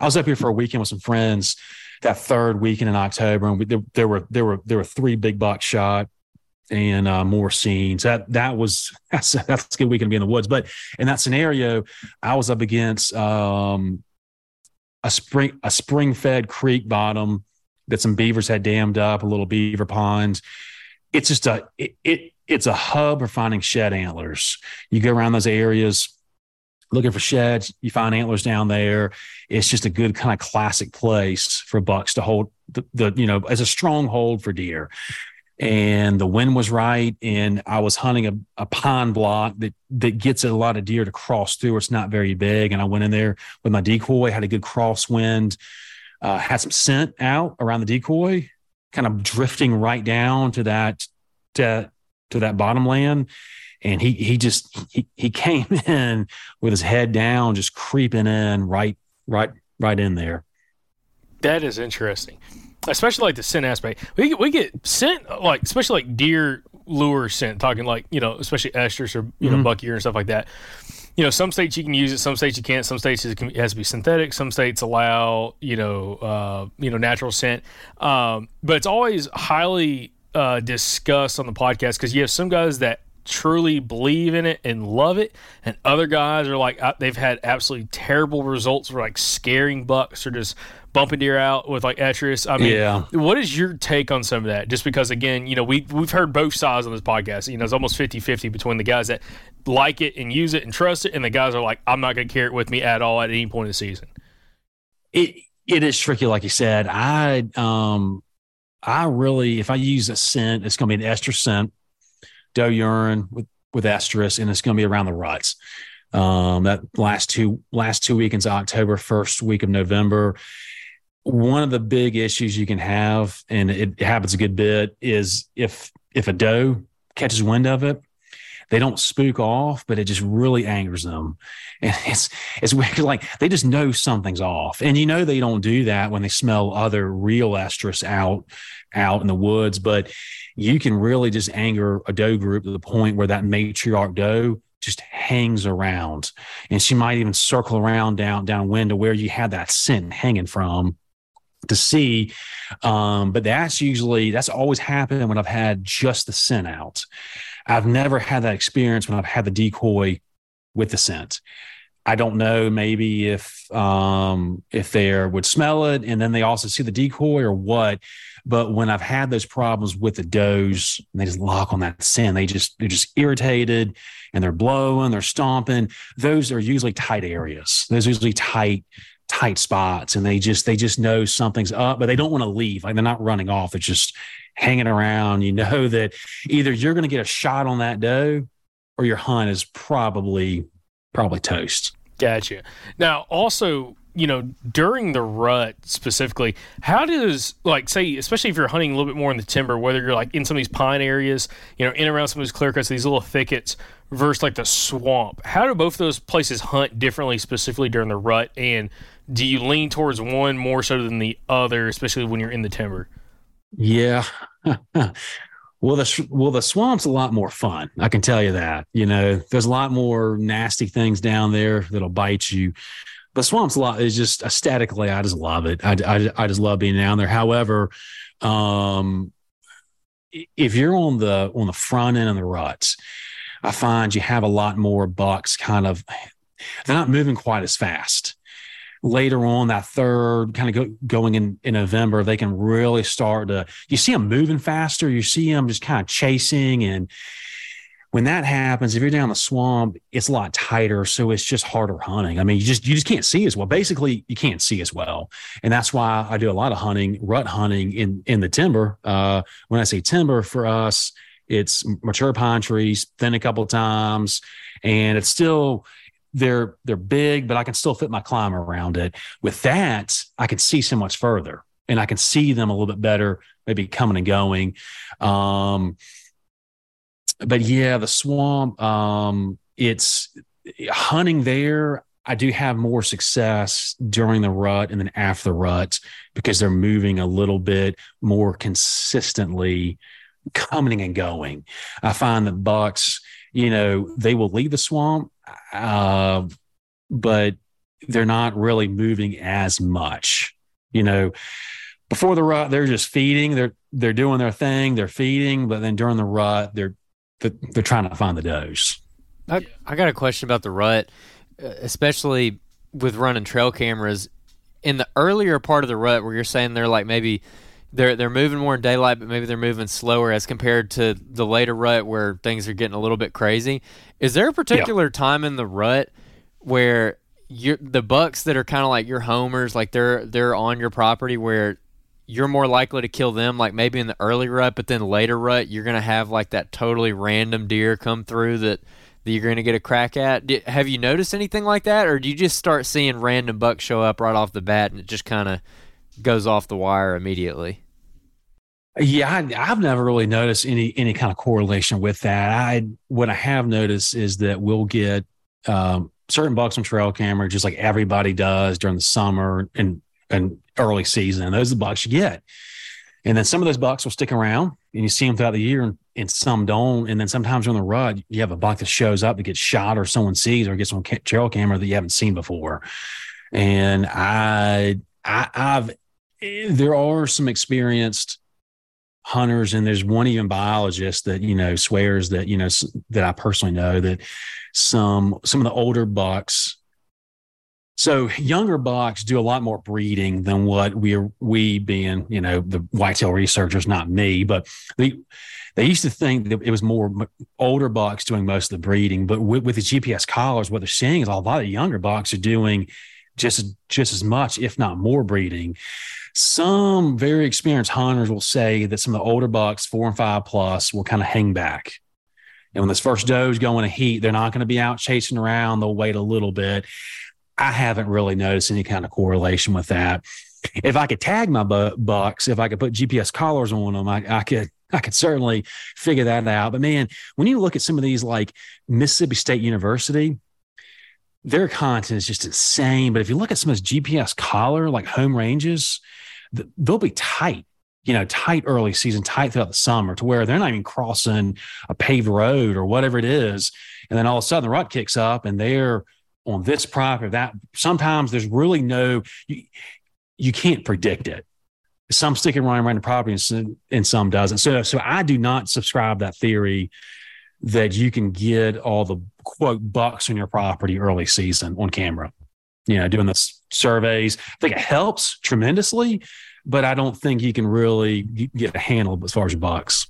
I was up here for a weekend with some friends that third weekend in October, and we, there, there, were there were there were three big bucks shot and uh, more scenes. That that was that's that's a good weekend to be in the woods. But in that scenario, I was up against um, a spring a spring fed creek bottom that some beavers had dammed up, a little beaver pond. It's just a it, it it's a hub for finding shed antlers. You go around those areas looking for sheds. You find antlers down there. It's just a good kind of classic place for bucks to hold the, the you know as a stronghold for deer. And the wind was right, and I was hunting a, a pond block that that gets a lot of deer to cross through. It's not very big, and I went in there with my decoy. Had a good crosswind. Uh, had some scent out around the decoy, kind of drifting right down to that to, to that bottom land and he he just he, he came in with his head down just creeping in right right right in there. That is interesting. Especially like the scent aspect. We get, we get scent like especially like deer lure scent talking like you know especially estrus or you know mm-hmm. buck ear and stuff like that. You know some states you can use it some states you can't. Some states it, can, it has to be synthetic. Some states allow you know uh, you know natural scent. Um, but it's always highly uh, discussed on the podcast because you have some guys that truly believe in it and love it, and other guys are like they've had absolutely terrible results for like scaring bucks or just bumping deer out with like estrus. I mean, yeah. what is your take on some of that? Just because again, you know, we we've heard both sides on this podcast. You know, it's almost 50-50 between the guys that like it and use it and trust it and the guys are like I'm not going to carry it with me at all at any point in the season. It it is tricky like you said. I um I really if I use a scent, it's going to be an ester scent doe urine with with estrus, and it's going to be around the ruts. Um, that last two last two weekends, October, first week of November. One of the big issues you can have, and it happens a good bit, is if if a doe catches wind of it, they don't spook off, but it just really angers them. And it's it's weird, like they just know something's off. And you know they don't do that when they smell other real estrus out out in the woods, but you can really just anger a doe group to the point where that matriarch doe just hangs around. And she might even circle around down downwind to where you had that scent hanging from to see. Um, but that's usually that's always happened when I've had just the scent out. I've never had that experience when I've had the decoy with the scent. I don't know maybe if um, if they would smell it and then they also see the decoy or what. But when I've had those problems with the does, they just lock on that scent, they just they're just irritated and they're blowing, they're stomping. Those are usually tight areas. Those usually tight tight spots, and they just they just know something's up, but they don't want to leave. Like they're not running off. It's just hanging around. You know that either you're going to get a shot on that doe or your hunt is probably probably toast. Gotcha. Now, also, you know, during the rut specifically, how does like say, especially if you're hunting a little bit more in the timber, whether you're like in some of these pine areas, you know, in around some of these clear cuts, these little thickets, versus like the swamp, how do both those places hunt differently, specifically during the rut? And do you lean towards one more so than the other, especially when you're in the timber? Yeah. well, the well the swamp's a lot more fun. I can tell you that. You know, there's a lot more nasty things down there that'll bite you. The swamp's lot is just aesthetically, I just love it. I, I, I just love being down there. However, um, if you're on the on the front end of the ruts, I find you have a lot more bucks. Kind of, they're not moving quite as fast later on that third kind of go, going in in November, they can really start to you see them moving faster. You see them just kind of chasing, and when that happens, if you're down the swamp, it's a lot tighter, so it's just harder hunting. I mean, you just you just can't see as well. Basically, you can't see as well, and that's why I do a lot of hunting, rut hunting in in the timber. Uh, when I say timber for us, it's mature pine trees, thin a couple times, and it's still they're they're big, but I can still fit my climb around it. With that, I can see so much further, and I can see them a little bit better, maybe coming and going. Um, but yeah, the swamp. Um, it's hunting there. I do have more success during the rut and then after the rut because they're moving a little bit more consistently, coming and going. I find that bucks, you know, they will leave the swamp uh, but they're not really moving as much. You know, before the rut, they're just feeding. They're they're doing their thing. They're feeding, but then during the rut, they're they're trying to find the does. I, I got a question about the rut, uh, especially with running trail cameras. In the earlier part of the rut, where you're saying they're like maybe they're they're moving more in daylight, but maybe they're moving slower as compared to the later rut where things are getting a little bit crazy. Is there a particular yeah. time in the rut where you the bucks that are kind of like your homers, like they're they're on your property where you're more likely to kill them, like maybe in the early rut, but then later rut you're gonna have like that totally random deer come through that that you're going to get a crack at. Did, have you noticed anything like that, or do you just start seeing random bucks show up right off the bat and it just kind of goes off the wire immediately? Yeah, I, have never really noticed any any kind of correlation with that. I what I have noticed is that we'll get um, certain bucks on trail camera, just like everybody does during the summer and and early season. And those are the bucks you get. And then some of those bucks will stick around, and you see them throughout the year, and, and some don't. And then sometimes on the rut, you have a buck that shows up that gets shot, or someone sees, or gets on trail camera that you haven't seen before. And I, I I've there are some experienced hunters and there's one even biologist that you know swears that you know that I personally know that some some of the older bucks so younger bucks do a lot more breeding than what we we being you know the whitetail researchers not me but they they used to think that it was more older bucks doing most of the breeding but with, with the GPS collars what they're seeing is a lot of younger bucks are doing just just as much if not more breeding some very experienced hunters will say that some of the older bucks, four and five plus, will kind of hang back. And when this first doe's going to heat, they're not going to be out chasing around. They'll wait a little bit. I haven't really noticed any kind of correlation with that. If I could tag my bu- bucks, if I could put GPS collars on them, I, I could I could certainly figure that out. But man, when you look at some of these like Mississippi State University, their content is just insane. But if you look at some of those GPS collar, like home ranges, they'll be tight, you know, tight early season, tight throughout the summer to where they're not even crossing a paved road or whatever it is. And then all of a sudden the rut kicks up and they're on this property, that. Sometimes there's really no, you, you can't predict it. Some stick and run around the property and some, and some doesn't. So, so I do not subscribe that theory that you can get all the quote bucks on your property early season on camera. You know, doing the surveys. I think it helps tremendously, but I don't think you can really get a handle as far as bucks.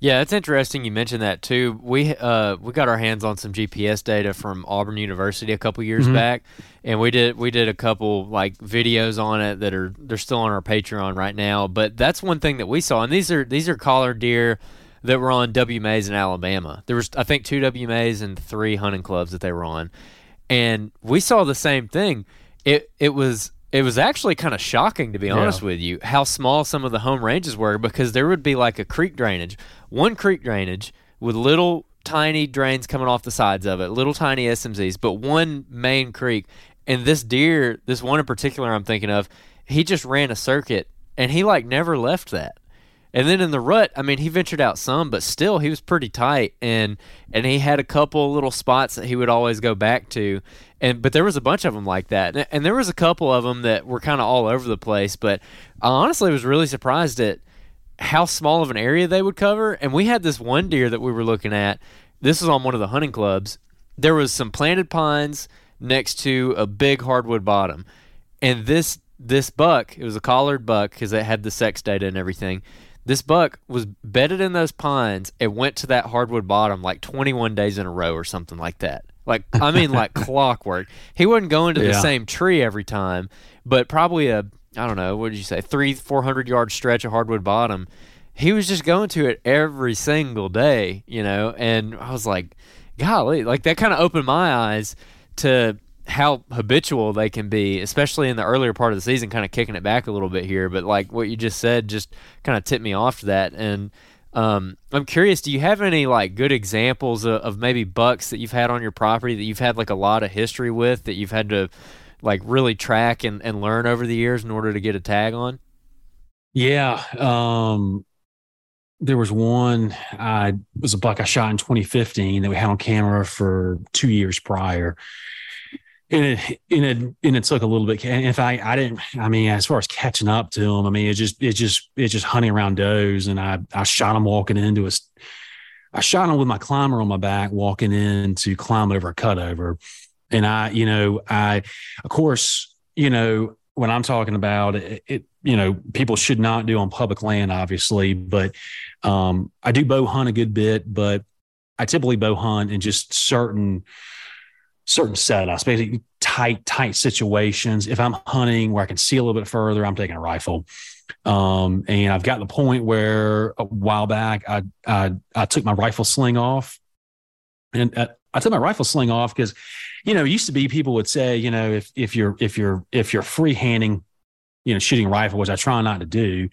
Yeah, it's interesting you mentioned that too. We uh, we got our hands on some GPS data from Auburn University a couple years mm-hmm. back, and we did we did a couple like videos on it that are they're still on our Patreon right now. But that's one thing that we saw, and these are these are collared deer that were on WMAs in Alabama. There was I think two WMAs and three hunting clubs that they were on, and we saw the same thing. It it was it was actually kind of shocking to be honest yeah. with you how small some of the home ranges were because there would be like a creek drainage, one creek drainage with little tiny drains coming off the sides of it, little tiny SMZs, but one main creek. And this deer, this one in particular I'm thinking of, he just ran a circuit and he like never left that. And then in the rut, I mean, he ventured out some, but still he was pretty tight and and he had a couple little spots that he would always go back to. And but there was a bunch of them like that. And, and there was a couple of them that were kind of all over the place, but I honestly was really surprised at how small of an area they would cover. And we had this one deer that we were looking at. This was on one of the hunting clubs. There was some planted pines next to a big hardwood bottom. And this this buck, it was a collared buck because it had the sex data and everything this buck was bedded in those pines and went to that hardwood bottom like 21 days in a row or something like that. Like I mean, like clockwork. He wasn't going to yeah. the same tree every time, but probably a I don't know what did you say three four hundred yard stretch of hardwood bottom. He was just going to it every single day, you know. And I was like, golly, like that kind of opened my eyes to how habitual they can be, especially in the earlier part of the season, kind of kicking it back a little bit here. But like what you just said, just kind of tipped me off to that. And um, I'm curious, do you have any like good examples of, of, maybe bucks that you've had on your property that you've had like a lot of history with that you've had to like really track and, and learn over the years in order to get a tag on? Yeah. Um, there was one I was a buck I shot in 2015 that we had on camera for two years prior and it and it and it took a little bit. And if I I didn't, I mean, as far as catching up to them, I mean, it just it just it just hunting around does, and I I shot him walking into a. I shot him with my climber on my back, walking in to climb over a cutover, and I, you know, I, of course, you know, when I'm talking about it, it you know, people should not do on public land, obviously, but um, I do bow hunt a good bit, but I typically bow hunt in just certain certain setups, basically tight, tight situations. If I'm hunting where I can see a little bit further, I'm taking a rifle. Um, and I've got the point where a while back I I, I took my rifle sling off, and uh, I took my rifle sling off because, you know, it used to be people would say, you know, if if you're if you're if you're free handing you know, shooting rifle, which I try not to do.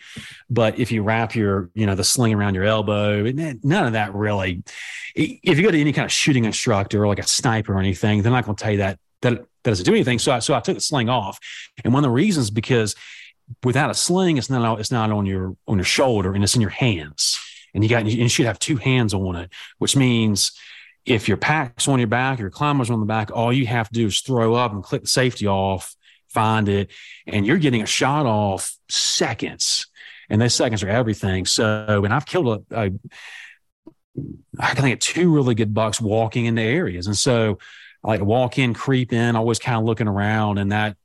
But if you wrap your, you know, the sling around your elbow, none of that really. If you go to any kind of shooting instructor or like a sniper or anything, they're not going to tell you that that that doesn't do anything. So I, so I took the sling off, and one of the reasons because without a sling, it's not it's not on your on your shoulder and it's in your hands, and you got and you should have two hands on it, which means if your pack's on your back, your climber's on the back, all you have to do is throw up and click the safety off find it, and you're getting a shot off seconds, and those seconds are everything. So, and I've killed a, a I can think two really good bucks walking into areas, and so I like to walk in, creep in, always kind of looking around, and that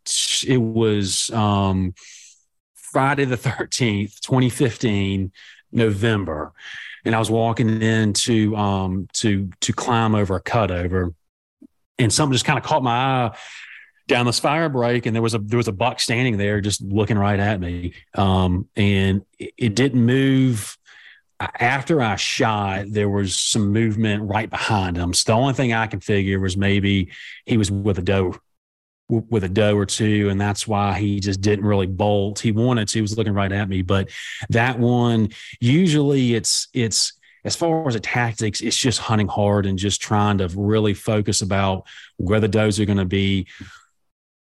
it was um, Friday the thirteenth, twenty fifteen, November, and I was walking in to um, to to climb over a cutover, and something just kind of caught my eye down this fire break and there was a there was a buck standing there just looking right at me um, and it, it, didn't move after I shot, there was some movement right behind him. So the only thing I can figure was maybe he was with a doe with a doe or two, and that's why he just didn't really bolt. He wanted to, he was looking right at me, but that one usually it's it's as far as the tactics, it's just hunting hard and just trying to really focus about where the does are going to be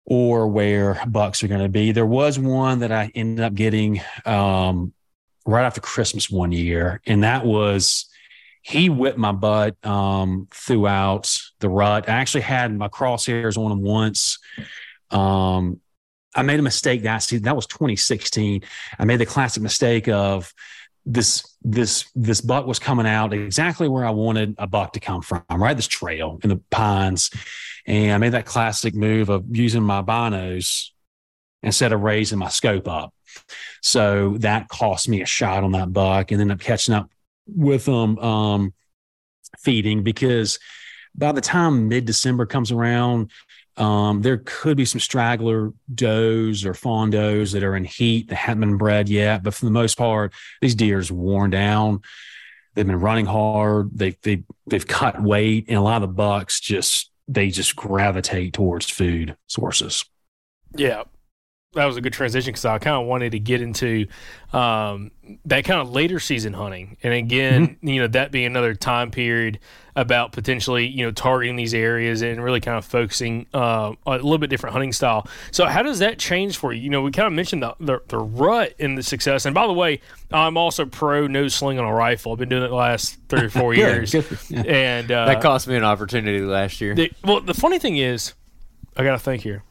or where bucks are going to be. There was one that I ended up getting um, right after Christmas one year, and that was he whipped my butt um, throughout the rut. I actually had my crosshairs on him once. Um, I made a mistake that season. That was 2016. I made the classic mistake of this this this buck was coming out exactly where I wanted a buck to come from, right? This trail in the pines. And I made that classic move of using my binos instead of raising my scope up. So that cost me a shot on that buck and ended up catching up with them um, feeding because by the time mid December comes around, um, there could be some straggler does or fawn does that are in heat that haven't been bred yet. But for the most part, these deer's worn down. They've been running hard. They, they, they've cut weight. And a lot of the bucks just, they just gravitate towards food sources. Yeah that was a good transition because I kind of wanted to get into um, that kind of later season hunting, and again, mm-hmm. you know, that being another time period about potentially you know targeting these areas and really kind of focusing uh, a little bit different hunting style. So, how does that change for you? You know, we kind of mentioned the, the, the rut in the success, and by the way, I'm also pro no sling on a rifle. I've been doing it the last three or four years, yeah. and uh, that cost me an opportunity last year. The, well, the funny thing is, I got to think here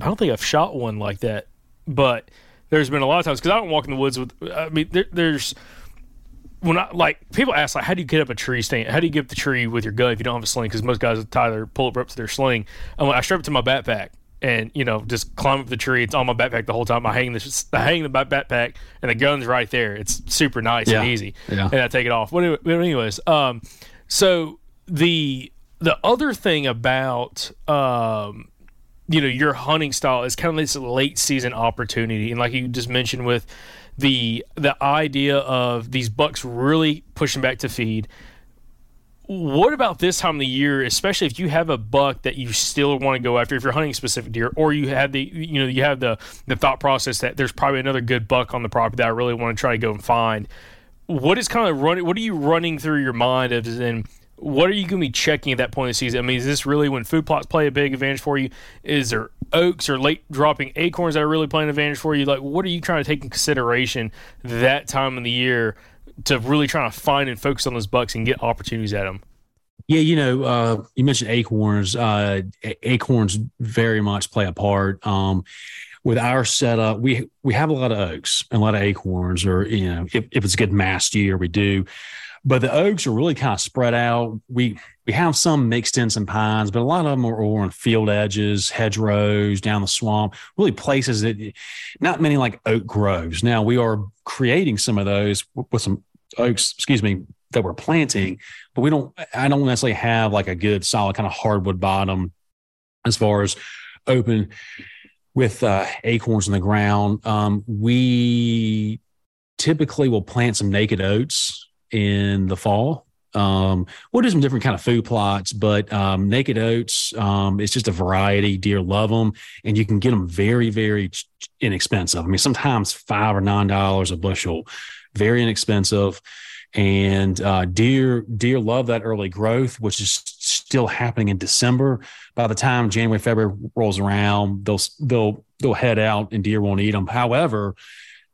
I don't think I've shot one like that, but there's been a lot of times because I don't walk in the woods with. I mean, there, there's when I like people ask like, how do you get up a tree stand? How do you get up the tree with your gun if you don't have a sling? Because most guys tie their pull up ropes to their sling. I'm like, I strap it to my backpack and you know just climb up the tree. It's on my backpack the whole time. I hang the I hang the backpack and the gun's right there. It's super nice yeah. and easy. Yeah. And I take it off. But anyways, um, so the the other thing about um you know your hunting style is kind of this late season opportunity. And like you just mentioned with the the idea of these bucks really pushing back to feed. What about this time of the year especially if you have a buck that you still want to go after if you're hunting specific deer or you have the you know you have the the thought process that there's probably another good buck on the property that I really want to try to go and find. What is kind of running what are you running through your mind as in what are you going to be checking at that point of the season? I mean, is this really when food plots play a big advantage for you? Is there oaks or late dropping acorns that are really playing an advantage for you? Like, what are you trying to take in consideration that time of the year to really try to find and focus on those bucks and get opportunities at them? Yeah, you know, uh, you mentioned acorns. Uh, acorns very much play a part. Um, with our setup, we we have a lot of oaks and a lot of acorns, or you know, if, if it's a good mast year, we do. But the oaks are really kind of spread out. We we have some mixed in some pines, but a lot of them are on field edges, hedgerows, down the swamp, really places that not many like oak groves. Now we are creating some of those with some oaks, excuse me, that we're planting, but we don't I don't necessarily have like a good solid kind of hardwood bottom as far as open with uh, acorns in the ground. Um, we typically will plant some naked oats in the fall. Um, we'll do some different kind of food plots, but um, naked oats, um, it's just a variety. Deer love them, and you can get them very, very inexpensive. I mean, sometimes five or nine dollars a bushel, very inexpensive. And uh, deer deer love that early growth, which is still happening in December. By the time January February rolls around, they'll they'll they'll head out, and deer won't eat them. However,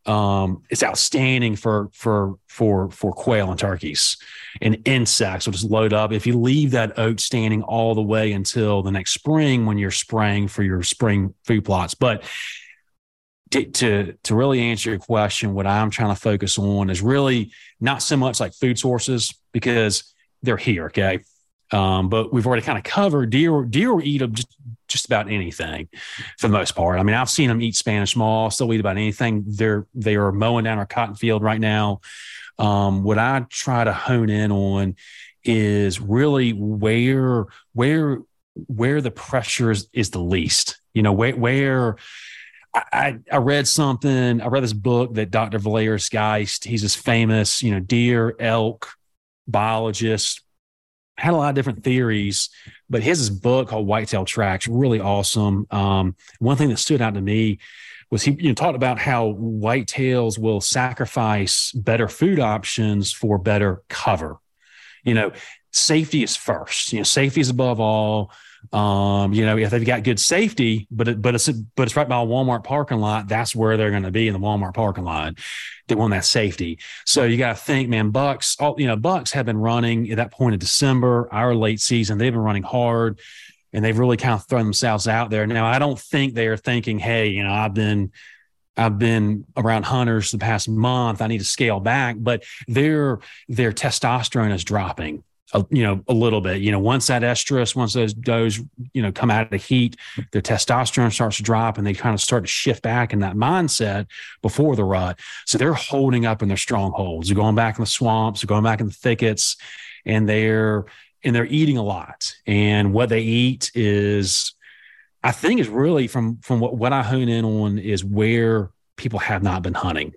um, it's outstanding for for for for quail and turkeys and insects. Will just load up. If you leave that oat standing all the way until the next spring when you're spraying for your spring food plots. But to, to to really answer your question what i'm trying to focus on is really not so much like food sources because they're here okay um, but we've already kind of covered deer. Deer will eat just, just about anything for the most part. I mean, I've seen them eat Spanish moss. They'll eat about anything. They're they are mowing down our cotton field right now. Um, what I try to hone in on is really where where where the pressure is, is the least. You know, where where I, I read something. I read this book that Dr. Valerius Geist. He's this famous, you know, deer, elk biologist. Had a lot of different theories, but his book called Whitetail Tracks really awesome. Um, one thing that stood out to me was he you know, talked about how whitetails will sacrifice better food options for better cover. You know, safety is first. You know, safety is above all. Um, you know, if they've got good safety, but it, but it's but it's right by a Walmart parking lot, that's where they're going to be in the Walmart parking lot. They want that safety. So you got to think, man, Bucks, all you know, Bucks have been running at that point of December, our late season. They've been running hard, and they've really kind of thrown themselves out there. Now, I don't think they are thinking, hey, you know, I've been I've been around hunters the past month. I need to scale back, but their their testosterone is dropping a, you know, a little bit. You know, once that estrus, once those does, you know, come out of the heat, their testosterone starts to drop and they kind of start to shift back in that mindset before the rut. So they're holding up in their strongholds. They're going back in the swamps, they're going back in the thickets, and they're and they're eating a lot. And what they eat is, I think, is really from from what, what I hone in on is where people have not been hunting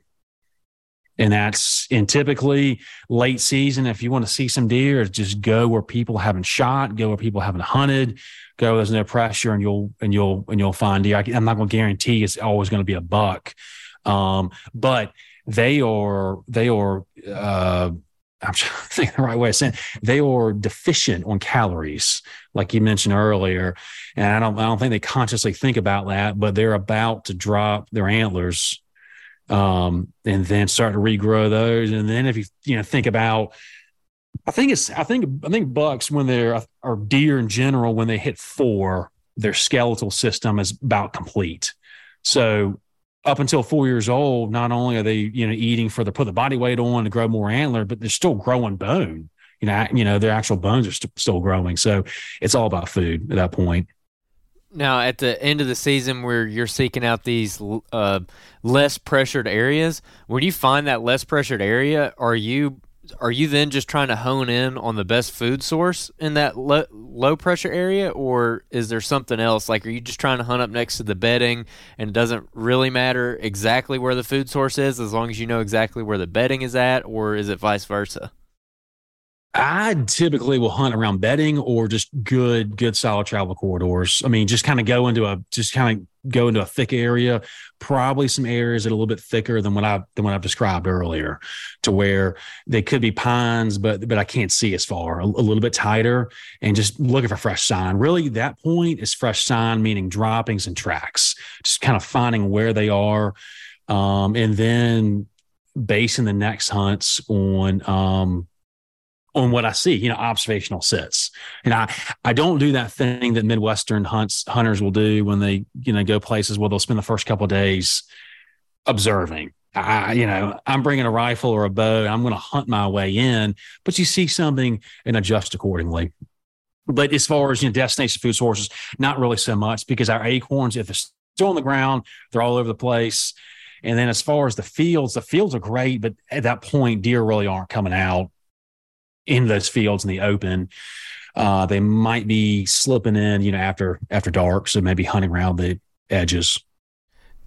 and that's in typically late season. If you want to see some deer, just go where people haven't shot, go where people haven't hunted, go there's no pressure, and you'll and you'll and you'll find deer. I, am not going to guarantee it's always going to be a buck, um, but they are they are. Uh, I'm trying to think the right way of saying it. they are deficient on calories, like you mentioned earlier, and I don't I don't think they consciously think about that, but they're about to drop their antlers um, and then start to regrow those. And then if you you know think about, I think it's I think I think bucks when they're or deer in general when they hit four, their skeletal system is about complete. So up until four years old, not only are they you know eating for the put the body weight on to grow more antler, but they're still growing bone. You know, you know their actual bones are st- still growing. So it's all about food at that point. Now, at the end of the season, where you're seeking out these uh, less pressured areas, when you find that less pressured area, are you are you then just trying to hone in on the best food source in that lo- low pressure area, or is there something else? Like, are you just trying to hunt up next to the bedding, and it doesn't really matter exactly where the food source is as long as you know exactly where the bedding is at, or is it vice versa? I typically will hunt around bedding or just good, good solid travel corridors. I mean, just kind of go into a just kind of go into a thick area, probably some areas that are a little bit thicker than what I than what I've described earlier, to where they could be pines, but but I can't see as far, a, a little bit tighter, and just looking for fresh sign. Really, that point is fresh sign, meaning droppings and tracks, just kind of finding where they are, um, and then basing the next hunts on um, on what I see, you know, observational sits. And I, I don't do that thing that Midwestern hunts hunters will do when they, you know, go places where they'll spend the first couple days observing. I, you know, I'm bringing a rifle or a bow. I'm going to hunt my way in, but you see something and adjust accordingly. But as far as you know, destination food sources, not really so much because our acorns, if they're still on the ground, they're all over the place. And then as far as the fields, the fields are great, but at that point, deer really aren't coming out in those fields in the open. Uh, they might be slipping in, you know, after after dark, so maybe hunting around the edges.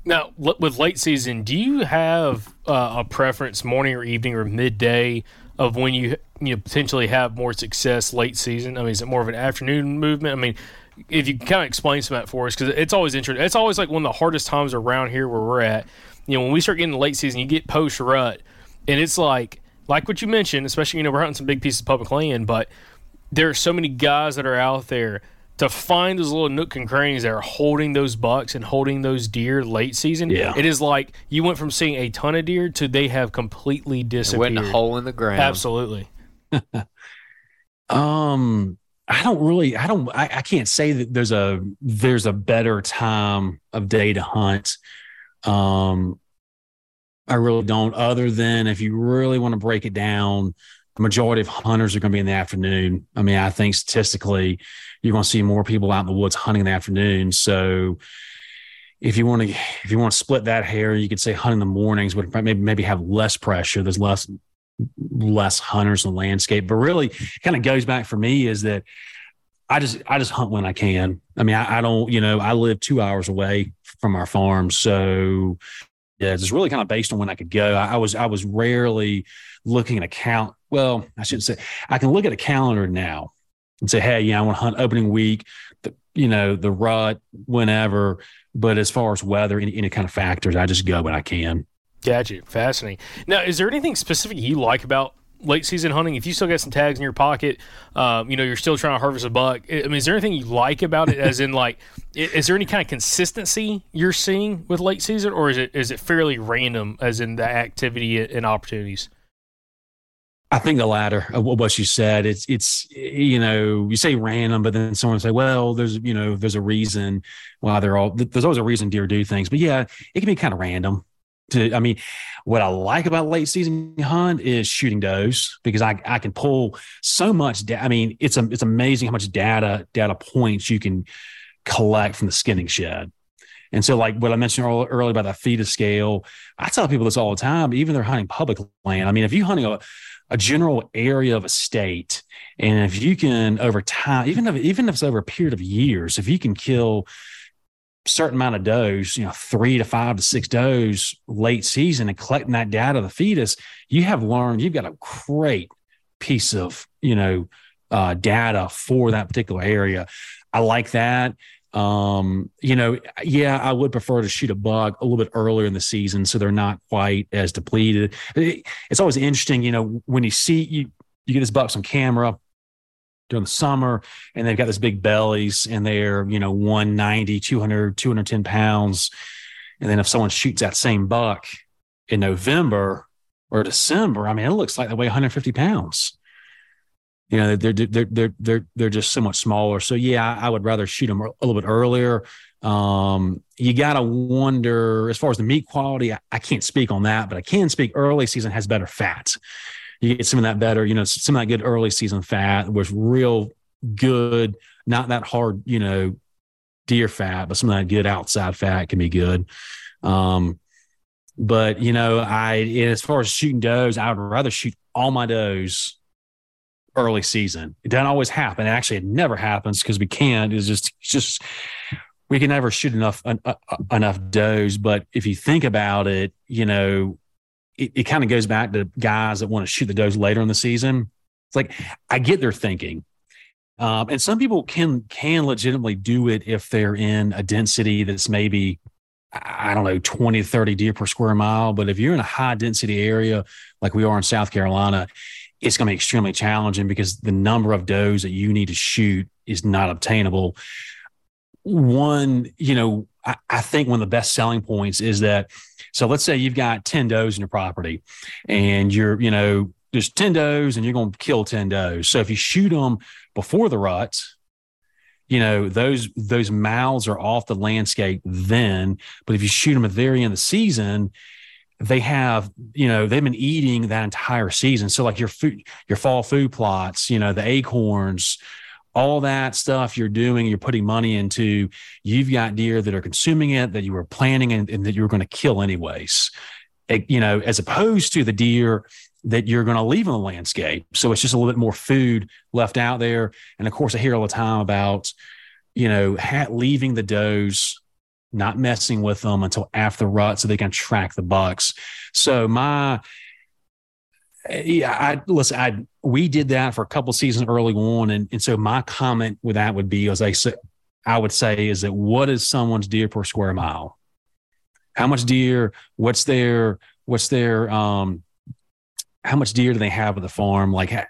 Now, with late season, do you have uh, a preference, morning or evening or midday, of when you you know, potentially have more success late season? I mean, is it more of an afternoon movement? I mean, if you kind of explain some of that for us, because it's always interesting. It's always like one of the hardest times around here where we're at. You know, when we start getting late season, you get post rut, and it's like like what you mentioned, especially you know we're hunting some big pieces of public land, but there are so many guys that are out there to find those little nook and crannies that are holding those bucks and holding those deer late season. Yeah. It is like you went from seeing a ton of deer to they have completely disappeared. Went a hole in the ground. Absolutely. um, I don't really, I don't, I, I can't say that there's a there's a better time of day to hunt. Um, I really don't, other than if you really want to break it down, the majority of hunters are going to be in the afternoon. I mean, I think statistically, you're going to see more people out in the woods hunting in the afternoon. So if you want to, if you want to split that hair, you could say hunting in the mornings would maybe maybe have less pressure. There's less less hunters in the landscape, but really kind of goes back for me is that I just I just hunt when I can. I mean, I, I, don't, you know, I live two hours away from our farm, so yeah, it's really kind of based on when I could go. I, I was I was rarely looking at a count. Well, I shouldn't say I can look at a calendar now and say, hey, yeah, I want to hunt opening week, the, you know, the rut, whenever. But as far as weather, any, any kind of factors, I just go when I can. Gotcha. Fascinating. Now, is there anything specific you like about late season hunting, if you still got some tags in your pocket, um, you know, you're still trying to harvest a buck. I mean, is there anything you like about it? As in, like, is there any kind of consistency you're seeing with late season, or is it is it fairly random, as in the activity and opportunities? I think the latter of what you said. It's it's you know you say random, but then someone say, well, there's you know there's a reason why they're all there's always a reason deer do things, but yeah, it can be kind of random to i mean what i like about late season hunt is shooting does because i i can pull so much da- i mean it's a, it's amazing how much data data points you can collect from the skinning shed. And so like what i mentioned earlier about that fetus scale i tell people this all the time even they're hunting public land. I mean if you're hunting a, a general area of a state and if you can over time even if even if it's over a period of years if you can kill certain amount of does, you know, three to five to six does late season and collecting that data of the fetus, you have learned, you've got a great piece of, you know, uh, data for that particular area. I like that. Um, you know, yeah, I would prefer to shoot a buck a little bit earlier in the season so they're not quite as depleted. It, it's always interesting, you know, when you see you you get this bucks on camera, during the summer and they've got this big bellies and they're you know 190 200 210 pounds. And then if someone shoots that same buck in november or december i mean it looks like they weigh 150 pounds. You know they're they're they're they're they're just so much smaller. So yeah i would rather shoot them a little bit earlier. Um, you gotta wonder as far as the meat quality I, I can't speak on that but i can speak early season has better fat you get some of that better, you know, some of that good early season fat was real good, not that hard, you know, deer fat, but some of that good outside fat can be good. Um, but you know, I as far as shooting does, I would rather shoot all my does early season. It doesn't always happen. Actually, it never happens because we can't. It's just it's just we can never shoot enough uh, uh, enough does. But if you think about it, you know, it, it kind of goes back to guys that want to shoot the does later in the season. It's like I get their thinking. Um, and some people can can legitimately do it if they're in a density that's maybe I don't know 20 30 deer per square mile. But if you're in a high density area like we are in South Carolina, it's going to be extremely challenging because the number of does that you need to shoot is not obtainable. One, you know, I, I think one of the best selling points is that so let's say you've got 10 does in your property and you're, you know, there's 10 does and you're going to kill 10 does. So if you shoot them before the rut, you know, those, those mouths are off the landscape then. But if you shoot them at the very end of the season, they have, you know, they've been eating that entire season. So like your food, your fall food plots, you know, the acorns, all that stuff you're doing, you're putting money into, you've got deer that are consuming it that you were planning and, and that you were going to kill anyways. It, you know, as opposed to the deer that you're going to leave in the landscape. So it's just a little bit more food left out there. And of course, I hear all the time about, you know, ha- leaving the does, not messing with them until after rut so they can track the bucks. So my, eh, yeah, I listen. I we did that for a couple seasons early on, and and so my comment with that would be, as I say, I would say, is that what is someone's deer per square mile? How much deer? What's their what's their um? How much deer do they have at the farm? Like, how,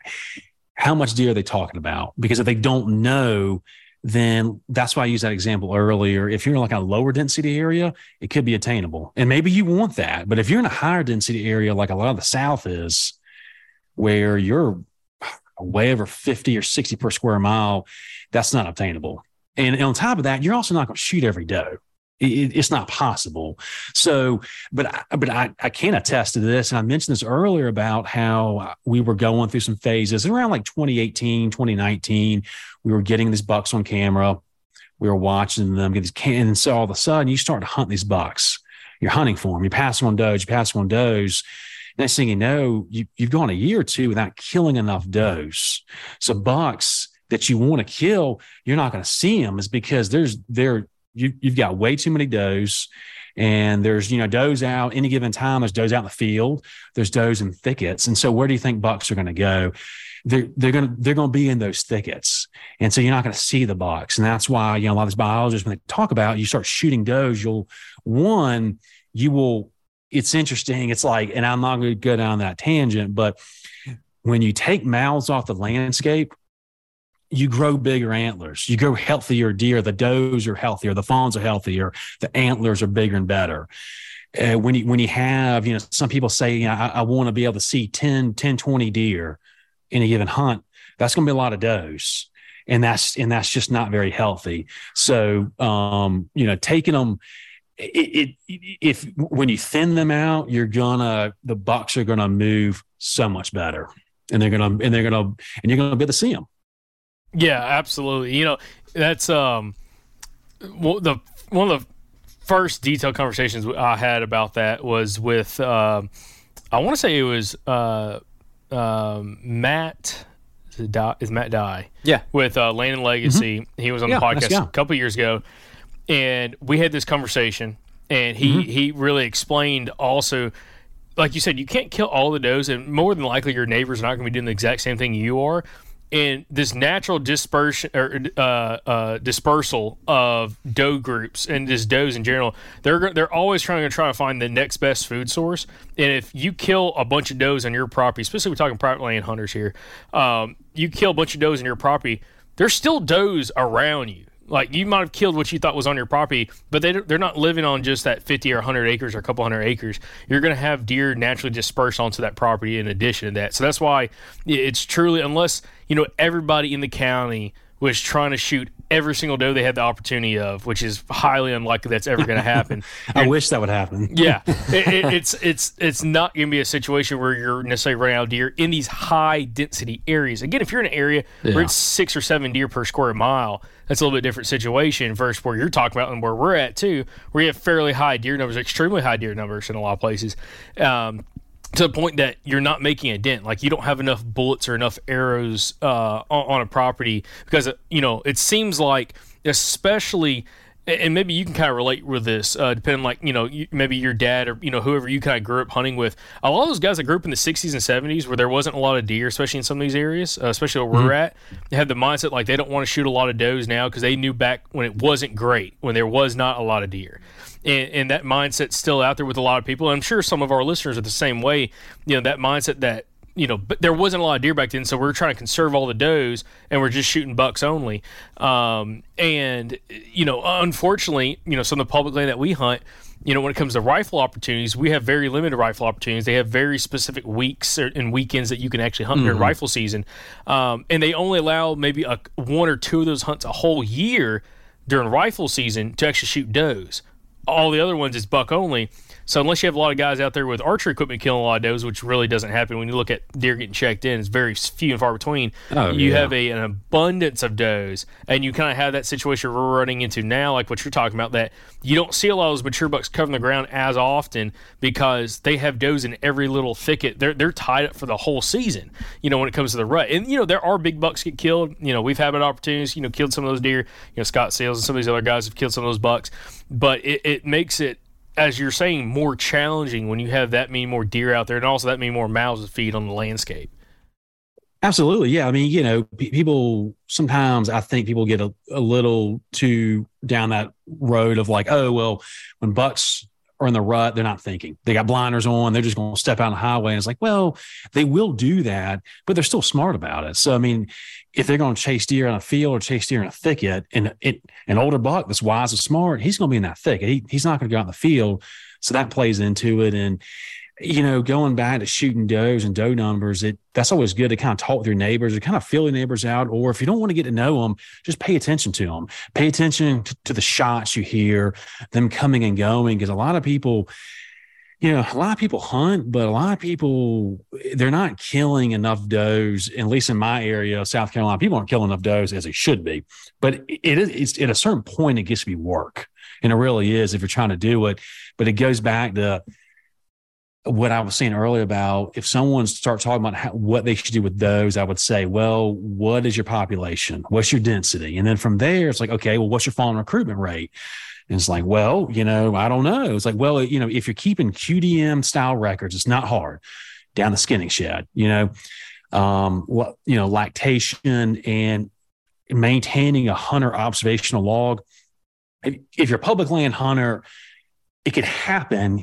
how much deer are they talking about? Because if they don't know, then that's why I used that example earlier. If you're in like a lower density area, it could be attainable. And maybe you want that. But if you're in a higher density area, like a lot of the South is, where you're way over 50 or 60 per square mile, that's not obtainable. And on top of that, you're also not going to shoot every doe. It, it's not possible. So, but I, but I, I can attest to this. And I mentioned this earlier about how we were going through some phases around like 2018, 2019. We were getting these bucks on camera. We were watching them get these can. And so all of a sudden you start to hunt these bucks. You're hunting for them. You're passing on does, you're passing on does. Next thing you know, you, you've gone a year or two without killing enough does. So bucks that you want to kill, you're not going to see them is because there's there you you've got way too many does. And there's you know does out any given time there's does out in the field there's does in thickets. And so where do you think bucks are going to go? They're they're going to they're going to be in those thickets. And so you're not going to see the bucks and that's why you know a lot of these biologists when they talk about you start shooting does you'll one you will it's interesting it's like and i'm not going to go down that tangent but when you take mouths off the landscape you grow bigger antlers. You grow healthier deer. The does are healthier. The fawns are healthier. The antlers are bigger and better. Uh, when you when you have, you know, some people say, you know, I, I want to be able to see 10, 10, 20 deer in a given hunt. That's going to be a lot of does. And that's and that's just not very healthy. So um, you know, taking them it, it, if when you thin them out, you're gonna the bucks are gonna move so much better, and they're gonna and they're gonna and you're gonna be able to see them. Yeah, absolutely. You know, that's um, well, the one of the first detailed conversations I had about that was with uh, I want to say it was uh, um, Matt. Is Matt Dye? Yeah, with uh, Land and Legacy. Mm-hmm. He was on yeah, the podcast a couple years ago, and we had this conversation, and he mm-hmm. he really explained also like you said, you can't kill all the does, and more than likely your neighbors are not going to be doing the exact same thing you are and this natural dispersion or uh, uh, dispersal of doe groups and just does in general, they're they're always trying to try to find the next best food source. And if you kill a bunch of does on your property, especially we're talking private land hunters here, um, you kill a bunch of does on your property, there's still does around you. Like you might have killed what you thought was on your property, but they they're not living on just that 50 or 100 acres or a couple hundred acres. You're going to have deer naturally disperse onto that property in addition to that. So that's why it's truly unless you know everybody in the county was trying to shoot every single doe they had the opportunity of, which is highly unlikely that's ever going to happen. I and, wish that would happen. yeah, it, it, it's it's it's not going to be a situation where you're necessarily running out of deer in these high density areas. Again, if you're in an area yeah. where it's six or seven deer per square mile, that's a little bit different situation versus where you're talking about and where we're at too, where you have fairly high deer numbers, extremely high deer numbers in a lot of places. Um, to the point that you're not making a dent. Like you don't have enough bullets or enough arrows uh, on, on, a property because you know it seems like, especially, and maybe you can kind of relate with this, uh, depending like you know you, maybe your dad or you know whoever you kind of grew up hunting with. A lot of those guys that grew up in the 60s and 70s where there wasn't a lot of deer, especially in some of these areas, uh, especially where mm-hmm. we're at, they have the mindset like they don't want to shoot a lot of does now because they knew back when it wasn't great when there was not a lot of deer and, and that mindset's still out there with a lot of people. And I'm sure some of our listeners are the same way. You know, that mindset that you know, but there wasn't a lot of deer back then, so we're trying to conserve all the does, and we're just shooting bucks only. Um, and you know, unfortunately, you know, some of the public land that we hunt, you know, when it comes to rifle opportunities, we have very limited rifle opportunities. They have very specific weeks and weekends that you can actually hunt mm-hmm. during rifle season, um, and they only allow maybe a, one or two of those hunts a whole year during rifle season to actually shoot does all the other ones is buck only. So unless you have a lot of guys out there with archery equipment killing a lot of does, which really doesn't happen when you look at deer getting checked in, it's very few and far between. Oh, you yeah. have a, an abundance of does, and you kind of have that situation we're running into now, like what you're talking about, that you don't see a lot of those mature bucks covering the ground as often because they have does in every little thicket. They're they're tied up for the whole season. You know when it comes to the rut, and you know there are big bucks get killed. You know we've had opportunities. You know killed some of those deer. You know Scott Sales and some of these other guys have killed some of those bucks, but it, it makes it as you're saying, more challenging when you have that many more deer out there, and also that many more mouths to feed on the landscape. Absolutely, yeah. I mean, you know, p- people sometimes I think people get a, a little too down that road of like, oh well, when bucks are in the rut, they're not thinking. They got blinders on. They're just going to step out on the highway. And it's like, well, they will do that, but they're still smart about it. So, I mean, if they're going to chase deer in a field or chase deer in a thicket, and it, an older buck that's wise and smart, he's going to be in that thicket. He, he's not going to go out in the field. So that plays into it. And, you know, going back to shooting does and doe numbers, it that's always good to kind of talk with your neighbors or kind of feel your neighbors out. Or if you don't want to get to know them, just pay attention to them. Pay attention to, to the shots you hear, them coming and going. Because a lot of people, you know, a lot of people hunt, but a lot of people they're not killing enough does. At least in my area, South Carolina, people aren't killing enough does as they should be. But it is at a certain point it gets to be work, and it really is if you're trying to do it. But it goes back to what I was saying earlier about if someone starts talking about how, what they should do with those, I would say, well, what is your population? What's your density? And then from there, it's like, okay, well, what's your fawn recruitment rate? And it's like, well, you know, I don't know. It's like, well, you know, if you're keeping QDM style records, it's not hard down the skinning shed, you know, um, what, you know, lactation and maintaining a hunter observational log. If, if you're a public land hunter, it could happen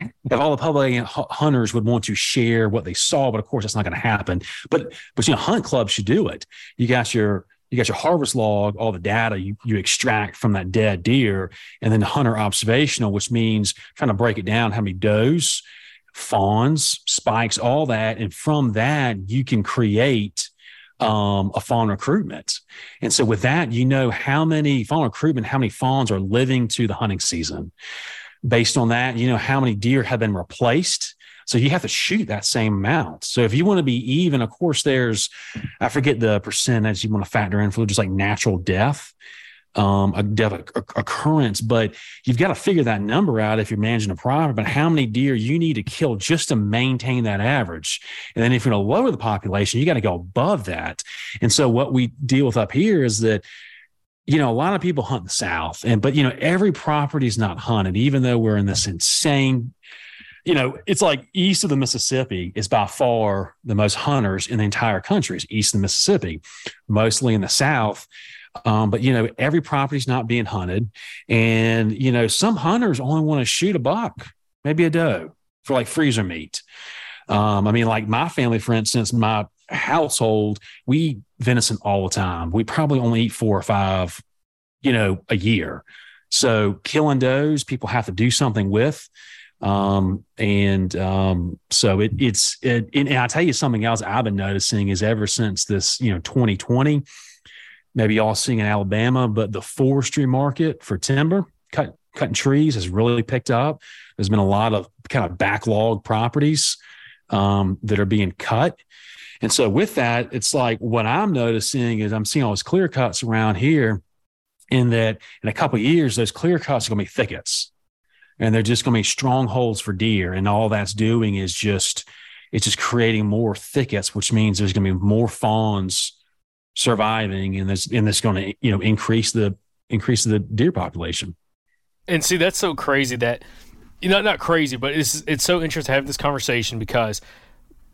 if all the public hunters would want to share what they saw, but of course that's not going to happen. But but you know, hunt clubs should do it. You got your you got your harvest log, all the data you, you extract from that dead deer, and then the hunter observational, which means trying to break it down how many does, fawns, spikes, all that, and from that you can create um, a fawn recruitment. And so with that, you know how many fawn recruitment, how many fawns are living to the hunting season based on that, you know how many deer have been replaced. So you have to shoot that same amount. So if you want to be even, of course, there's I forget the percent percentage you want to factor in for just like natural death, um, a death occurrence, but you've got to figure that number out if you're managing a property. But how many deer you need to kill just to maintain that average, and then if you're going to lower the population, you got to go above that. And so what we deal with up here is that you know, a lot of people hunt the South, and but you know, every property is not hunted, even though we're in this insane. You know, it's like east of the Mississippi is by far the most hunters in the entire country. Is east of the Mississippi, mostly in the South. Um, but you know, every property is not being hunted, and you know, some hunters only want to shoot a buck, maybe a doe for like freezer meat. Um, I mean, like my family, for instance, my household, we eat venison all the time. We probably only eat four or five, you know, a year. So killing does, people have to do something with. Um, and um, so it, it's, it, and I tell you something else I've been noticing is ever since this, you know, 2020, maybe y'all seeing in Alabama, but the forestry market for timber, cut, cutting trees has really picked up. There's been a lot of kind of backlog properties um, that are being cut. And so with that, it's like what I'm noticing is I'm seeing all those clear cuts around here in that in a couple years, those clear cuts are going to be thickets and they're just going to be strongholds for deer. And all that's doing is just, it's just creating more thickets, which means there's going to be more fawns surviving and this, and that's going to, you know, increase the, increase the deer population. And see, that's so crazy that, you know, not crazy, but it's, it's so interesting to have this conversation because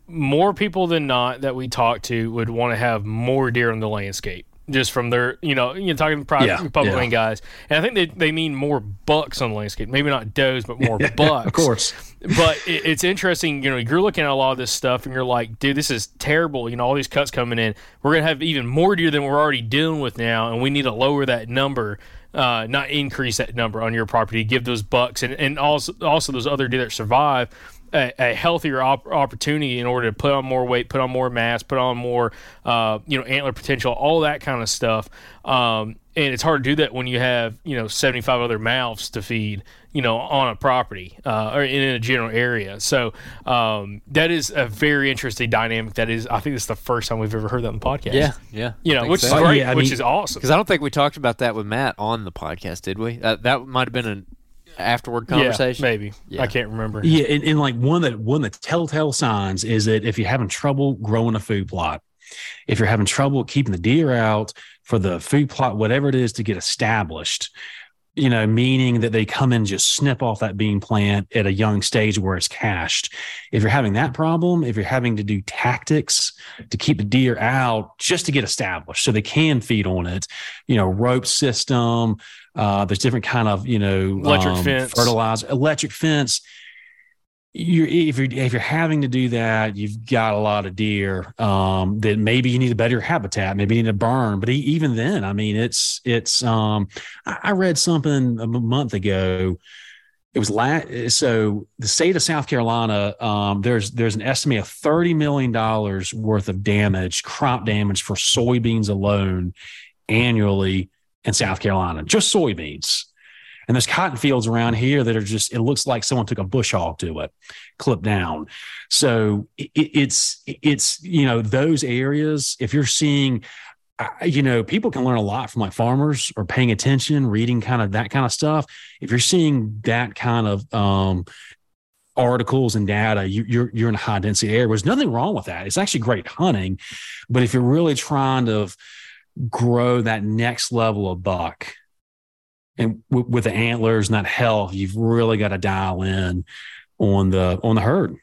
more people than not that we talk to would want to have more deer in the landscape just from their, you know, you're talking to private yeah, public yeah. land guys, and I think they, they mean more bucks on the landscape, maybe not does, but more bucks. of course. But it, it's interesting, you know, you're looking at a lot of this stuff, and you're like, dude, this is terrible. You know, all these cuts coming in, we're gonna have even more deer than we're already dealing with now, and we need to lower that number. Uh, not increase that number on your property, give those bucks and, and also also those other deer that survive a, a healthier op- opportunity in order to put on more weight, put on more mass, put on more, uh, you know, antler potential, all that kind of stuff. Um, and it's hard to do that when you have you know 75 other mouths to feed you know on a property uh, or in a general area. So um, that is a very interesting dynamic. That is i think this is the first time we've ever heard that on the podcast. Yeah yeah you know which so. is great yeah, which mean, is awesome. Because i don't think we talked about that with matt on the podcast did we? Uh, that might have been an afterward conversation? Yeah, maybe. Yeah. I can't remember. Yeah, and, and like one that one of the telltale signs is that if you're having trouble growing a food plot, if you're having trouble keeping the deer out for the food plot, whatever it is to get established, you know, meaning that they come in just snip off that bean plant at a young stage where it's cached. If you're having that problem, if you're having to do tactics to keep the deer out just to get established so they can feed on it, you know, rope system, uh, there's different kind of, you know, electric um, fence, fertilizer, electric fence you're if you're if you're having to do that, you've got a lot of deer um, that maybe you need a better habitat, maybe you need to burn. But even then, I mean, it's it's. Um, I read something a month ago. It was last. So the state of South Carolina, um, there's there's an estimate of thirty million dollars worth of damage, crop damage for soybeans alone, annually in South Carolina, just soybeans. And there's cotton fields around here that are just, it looks like someone took a bush hog to it, clipped down. So it, it's, it's, you know, those areas, if you're seeing, you know, people can learn a lot from like farmers or paying attention, reading kind of that kind of stuff. If you're seeing that kind of, um, articles and data, you, you're you're in a high density area. There's nothing wrong with that. It's actually great hunting, but if you're really trying to grow that next level of buck, and w- with the antlers and that health, you've really got to dial in on the on the herd.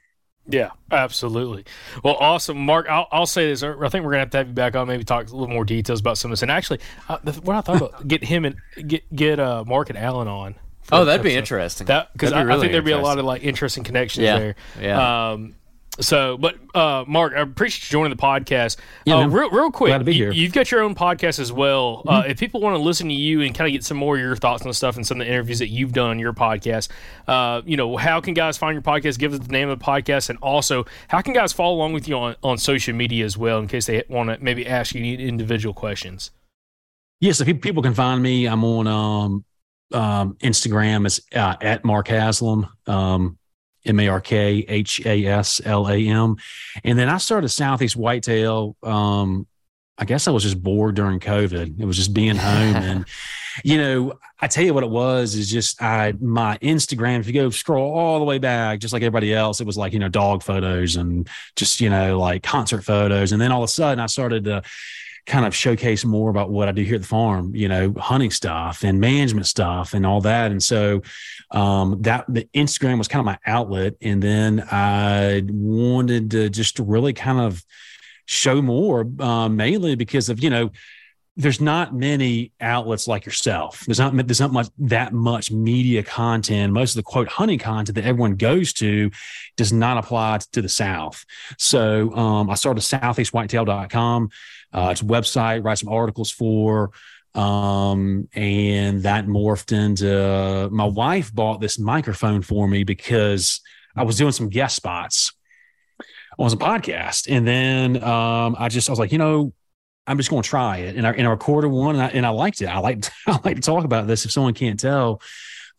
Yeah, absolutely. Well, awesome, Mark. I'll, I'll say this. I think we're gonna have to have you back on, maybe talk a little more details about some of this. And actually, uh, what I thought about get him and get get uh, Mark and alan on. Oh, that'd be interesting. That because I, be really I think there'd be a lot of like interesting connections Yeah, there. yeah. Um, so, but uh, Mark, I appreciate you joining the podcast. Yeah, uh, real, real quick, Glad to be you- here. you've got your own podcast as well. Uh, if people want to listen to you and kind of get some more of your thoughts on stuff and some of the interviews that you've done on your podcast, uh, you know, how can guys find your podcast? Give us the name of the podcast, and also how can guys follow along with you on, on social media as well, in case they want to maybe ask you individual questions. Yeah, so pe- people can find me. I'm on um, um, Instagram. It's uh, at Mark Haslam, um, M A R K H A S L A M. And then I started Southeast Whitetail. Um, I guess I was just bored during COVID. It was just being home. and, you know, I tell you what it was is just I, my Instagram, if you go scroll all the way back, just like everybody else, it was like, you know, dog photos and just, you know, like concert photos. And then all of a sudden I started to, kind of showcase more about what I do here at the farm, you know, hunting stuff and management stuff and all that. And so um, that the Instagram was kind of my outlet. And then I wanted to just really kind of show more, um, mainly because of, you know, there's not many outlets like yourself. There's not there's not much that much media content. Most of the quote hunting content that everyone goes to does not apply to the South. So um, I started southeastwhitetail.com. Uh, it's website, write some articles for, um, and that morphed into my wife bought this microphone for me because I was doing some guest spots on some podcast, and then um, I just I was like, you know, I'm just going to try it, and I and I recorded one, and I, and I liked it. I like I like to talk about this if someone can't tell.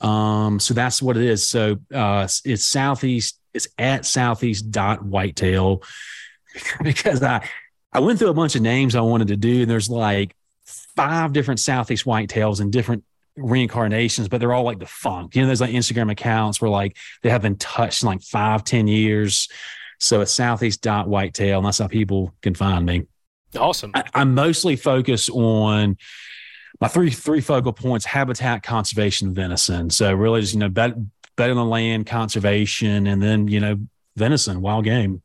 Um, so that's what it is. So uh, it's southeast. It's at southeast dot whitetail because I I went through a bunch of names I wanted to do, and there's like five different southeast whitetails and different reincarnations, but they're all like defunct. You know, there's like Instagram accounts where like they have been touched in like five, ten years. So it's southeast dot whitetail, and that's how people can find me. Awesome. I, I'm mostly focused on my three three focal points: habitat, conservation, venison. So really, just you know, bet, better than land, conservation, and then you know, venison, wild game.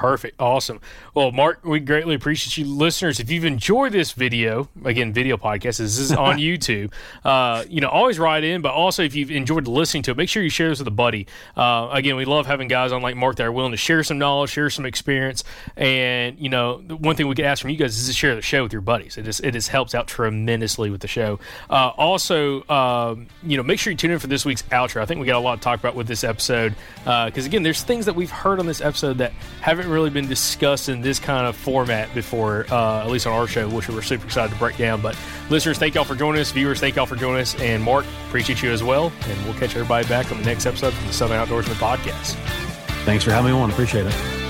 Perfect. Awesome. Well, Mark, we greatly appreciate you, listeners. If you've enjoyed this video, again, video podcast, this is on YouTube. Uh, you know, always write in, but also if you've enjoyed listening to it, make sure you share this with a buddy. Uh, again, we love having guys on like Mark that are willing to share some knowledge, share some experience, and you know, the one thing we could ask from you guys is to share the show with your buddies. It just it just helps out tremendously with the show. Uh, also, um, you know, make sure you tune in for this week's outro. I think we got a lot to talk about with this episode because again, there's things that we've heard on this episode that haven't really been discussed in this kind of format before, uh, at least on our show, which we're super excited to break down. But listeners, thank y'all for joining us. Viewers, thank y'all for joining us. And Mark, appreciate you as well. And we'll catch everybody back on the next episode from the Southern Outdoorsmen Podcast. Thanks for having me on. Appreciate it.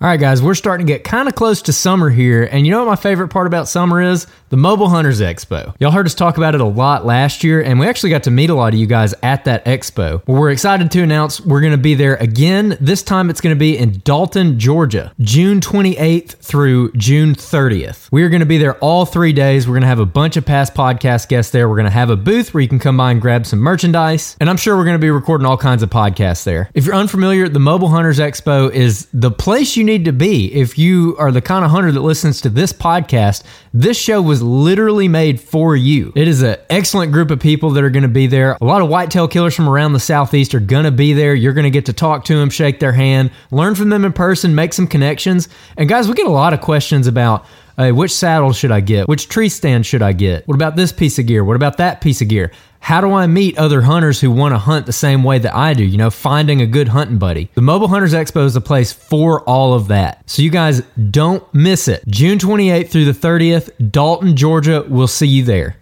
All right, guys, we're starting to get kind of close to summer here. And you know what my favorite part about summer is? The Mobile Hunters Expo. Y'all heard us talk about it a lot last year, and we actually got to meet a lot of you guys at that expo. Well, we're excited to announce we're going to be there again. This time it's going to be in Dalton, Georgia, June 28th through June 30th. We are going to be there all three days. We're going to have a bunch of past podcast guests there. We're going to have a booth where you can come by and grab some merchandise. And I'm sure we're going to be recording all kinds of podcasts there. If you're unfamiliar, the Mobile Hunters Expo is the place you need to be if you are the kind of hunter that listens to this podcast. This show was literally made for you. It is an excellent group of people that are going to be there. A lot of whitetail killers from around the southeast are going to be there. You're going to get to talk to them, shake their hand, learn from them in person, make some connections. And guys, we get a lot of questions about Hey, which saddle should I get? Which tree stand should I get? What about this piece of gear? What about that piece of gear? How do I meet other hunters who want to hunt the same way that I do? You know, finding a good hunting buddy. The Mobile Hunters Expo is the place for all of that. So you guys don't miss it. June 28th through the 30th, Dalton, Georgia. We'll see you there.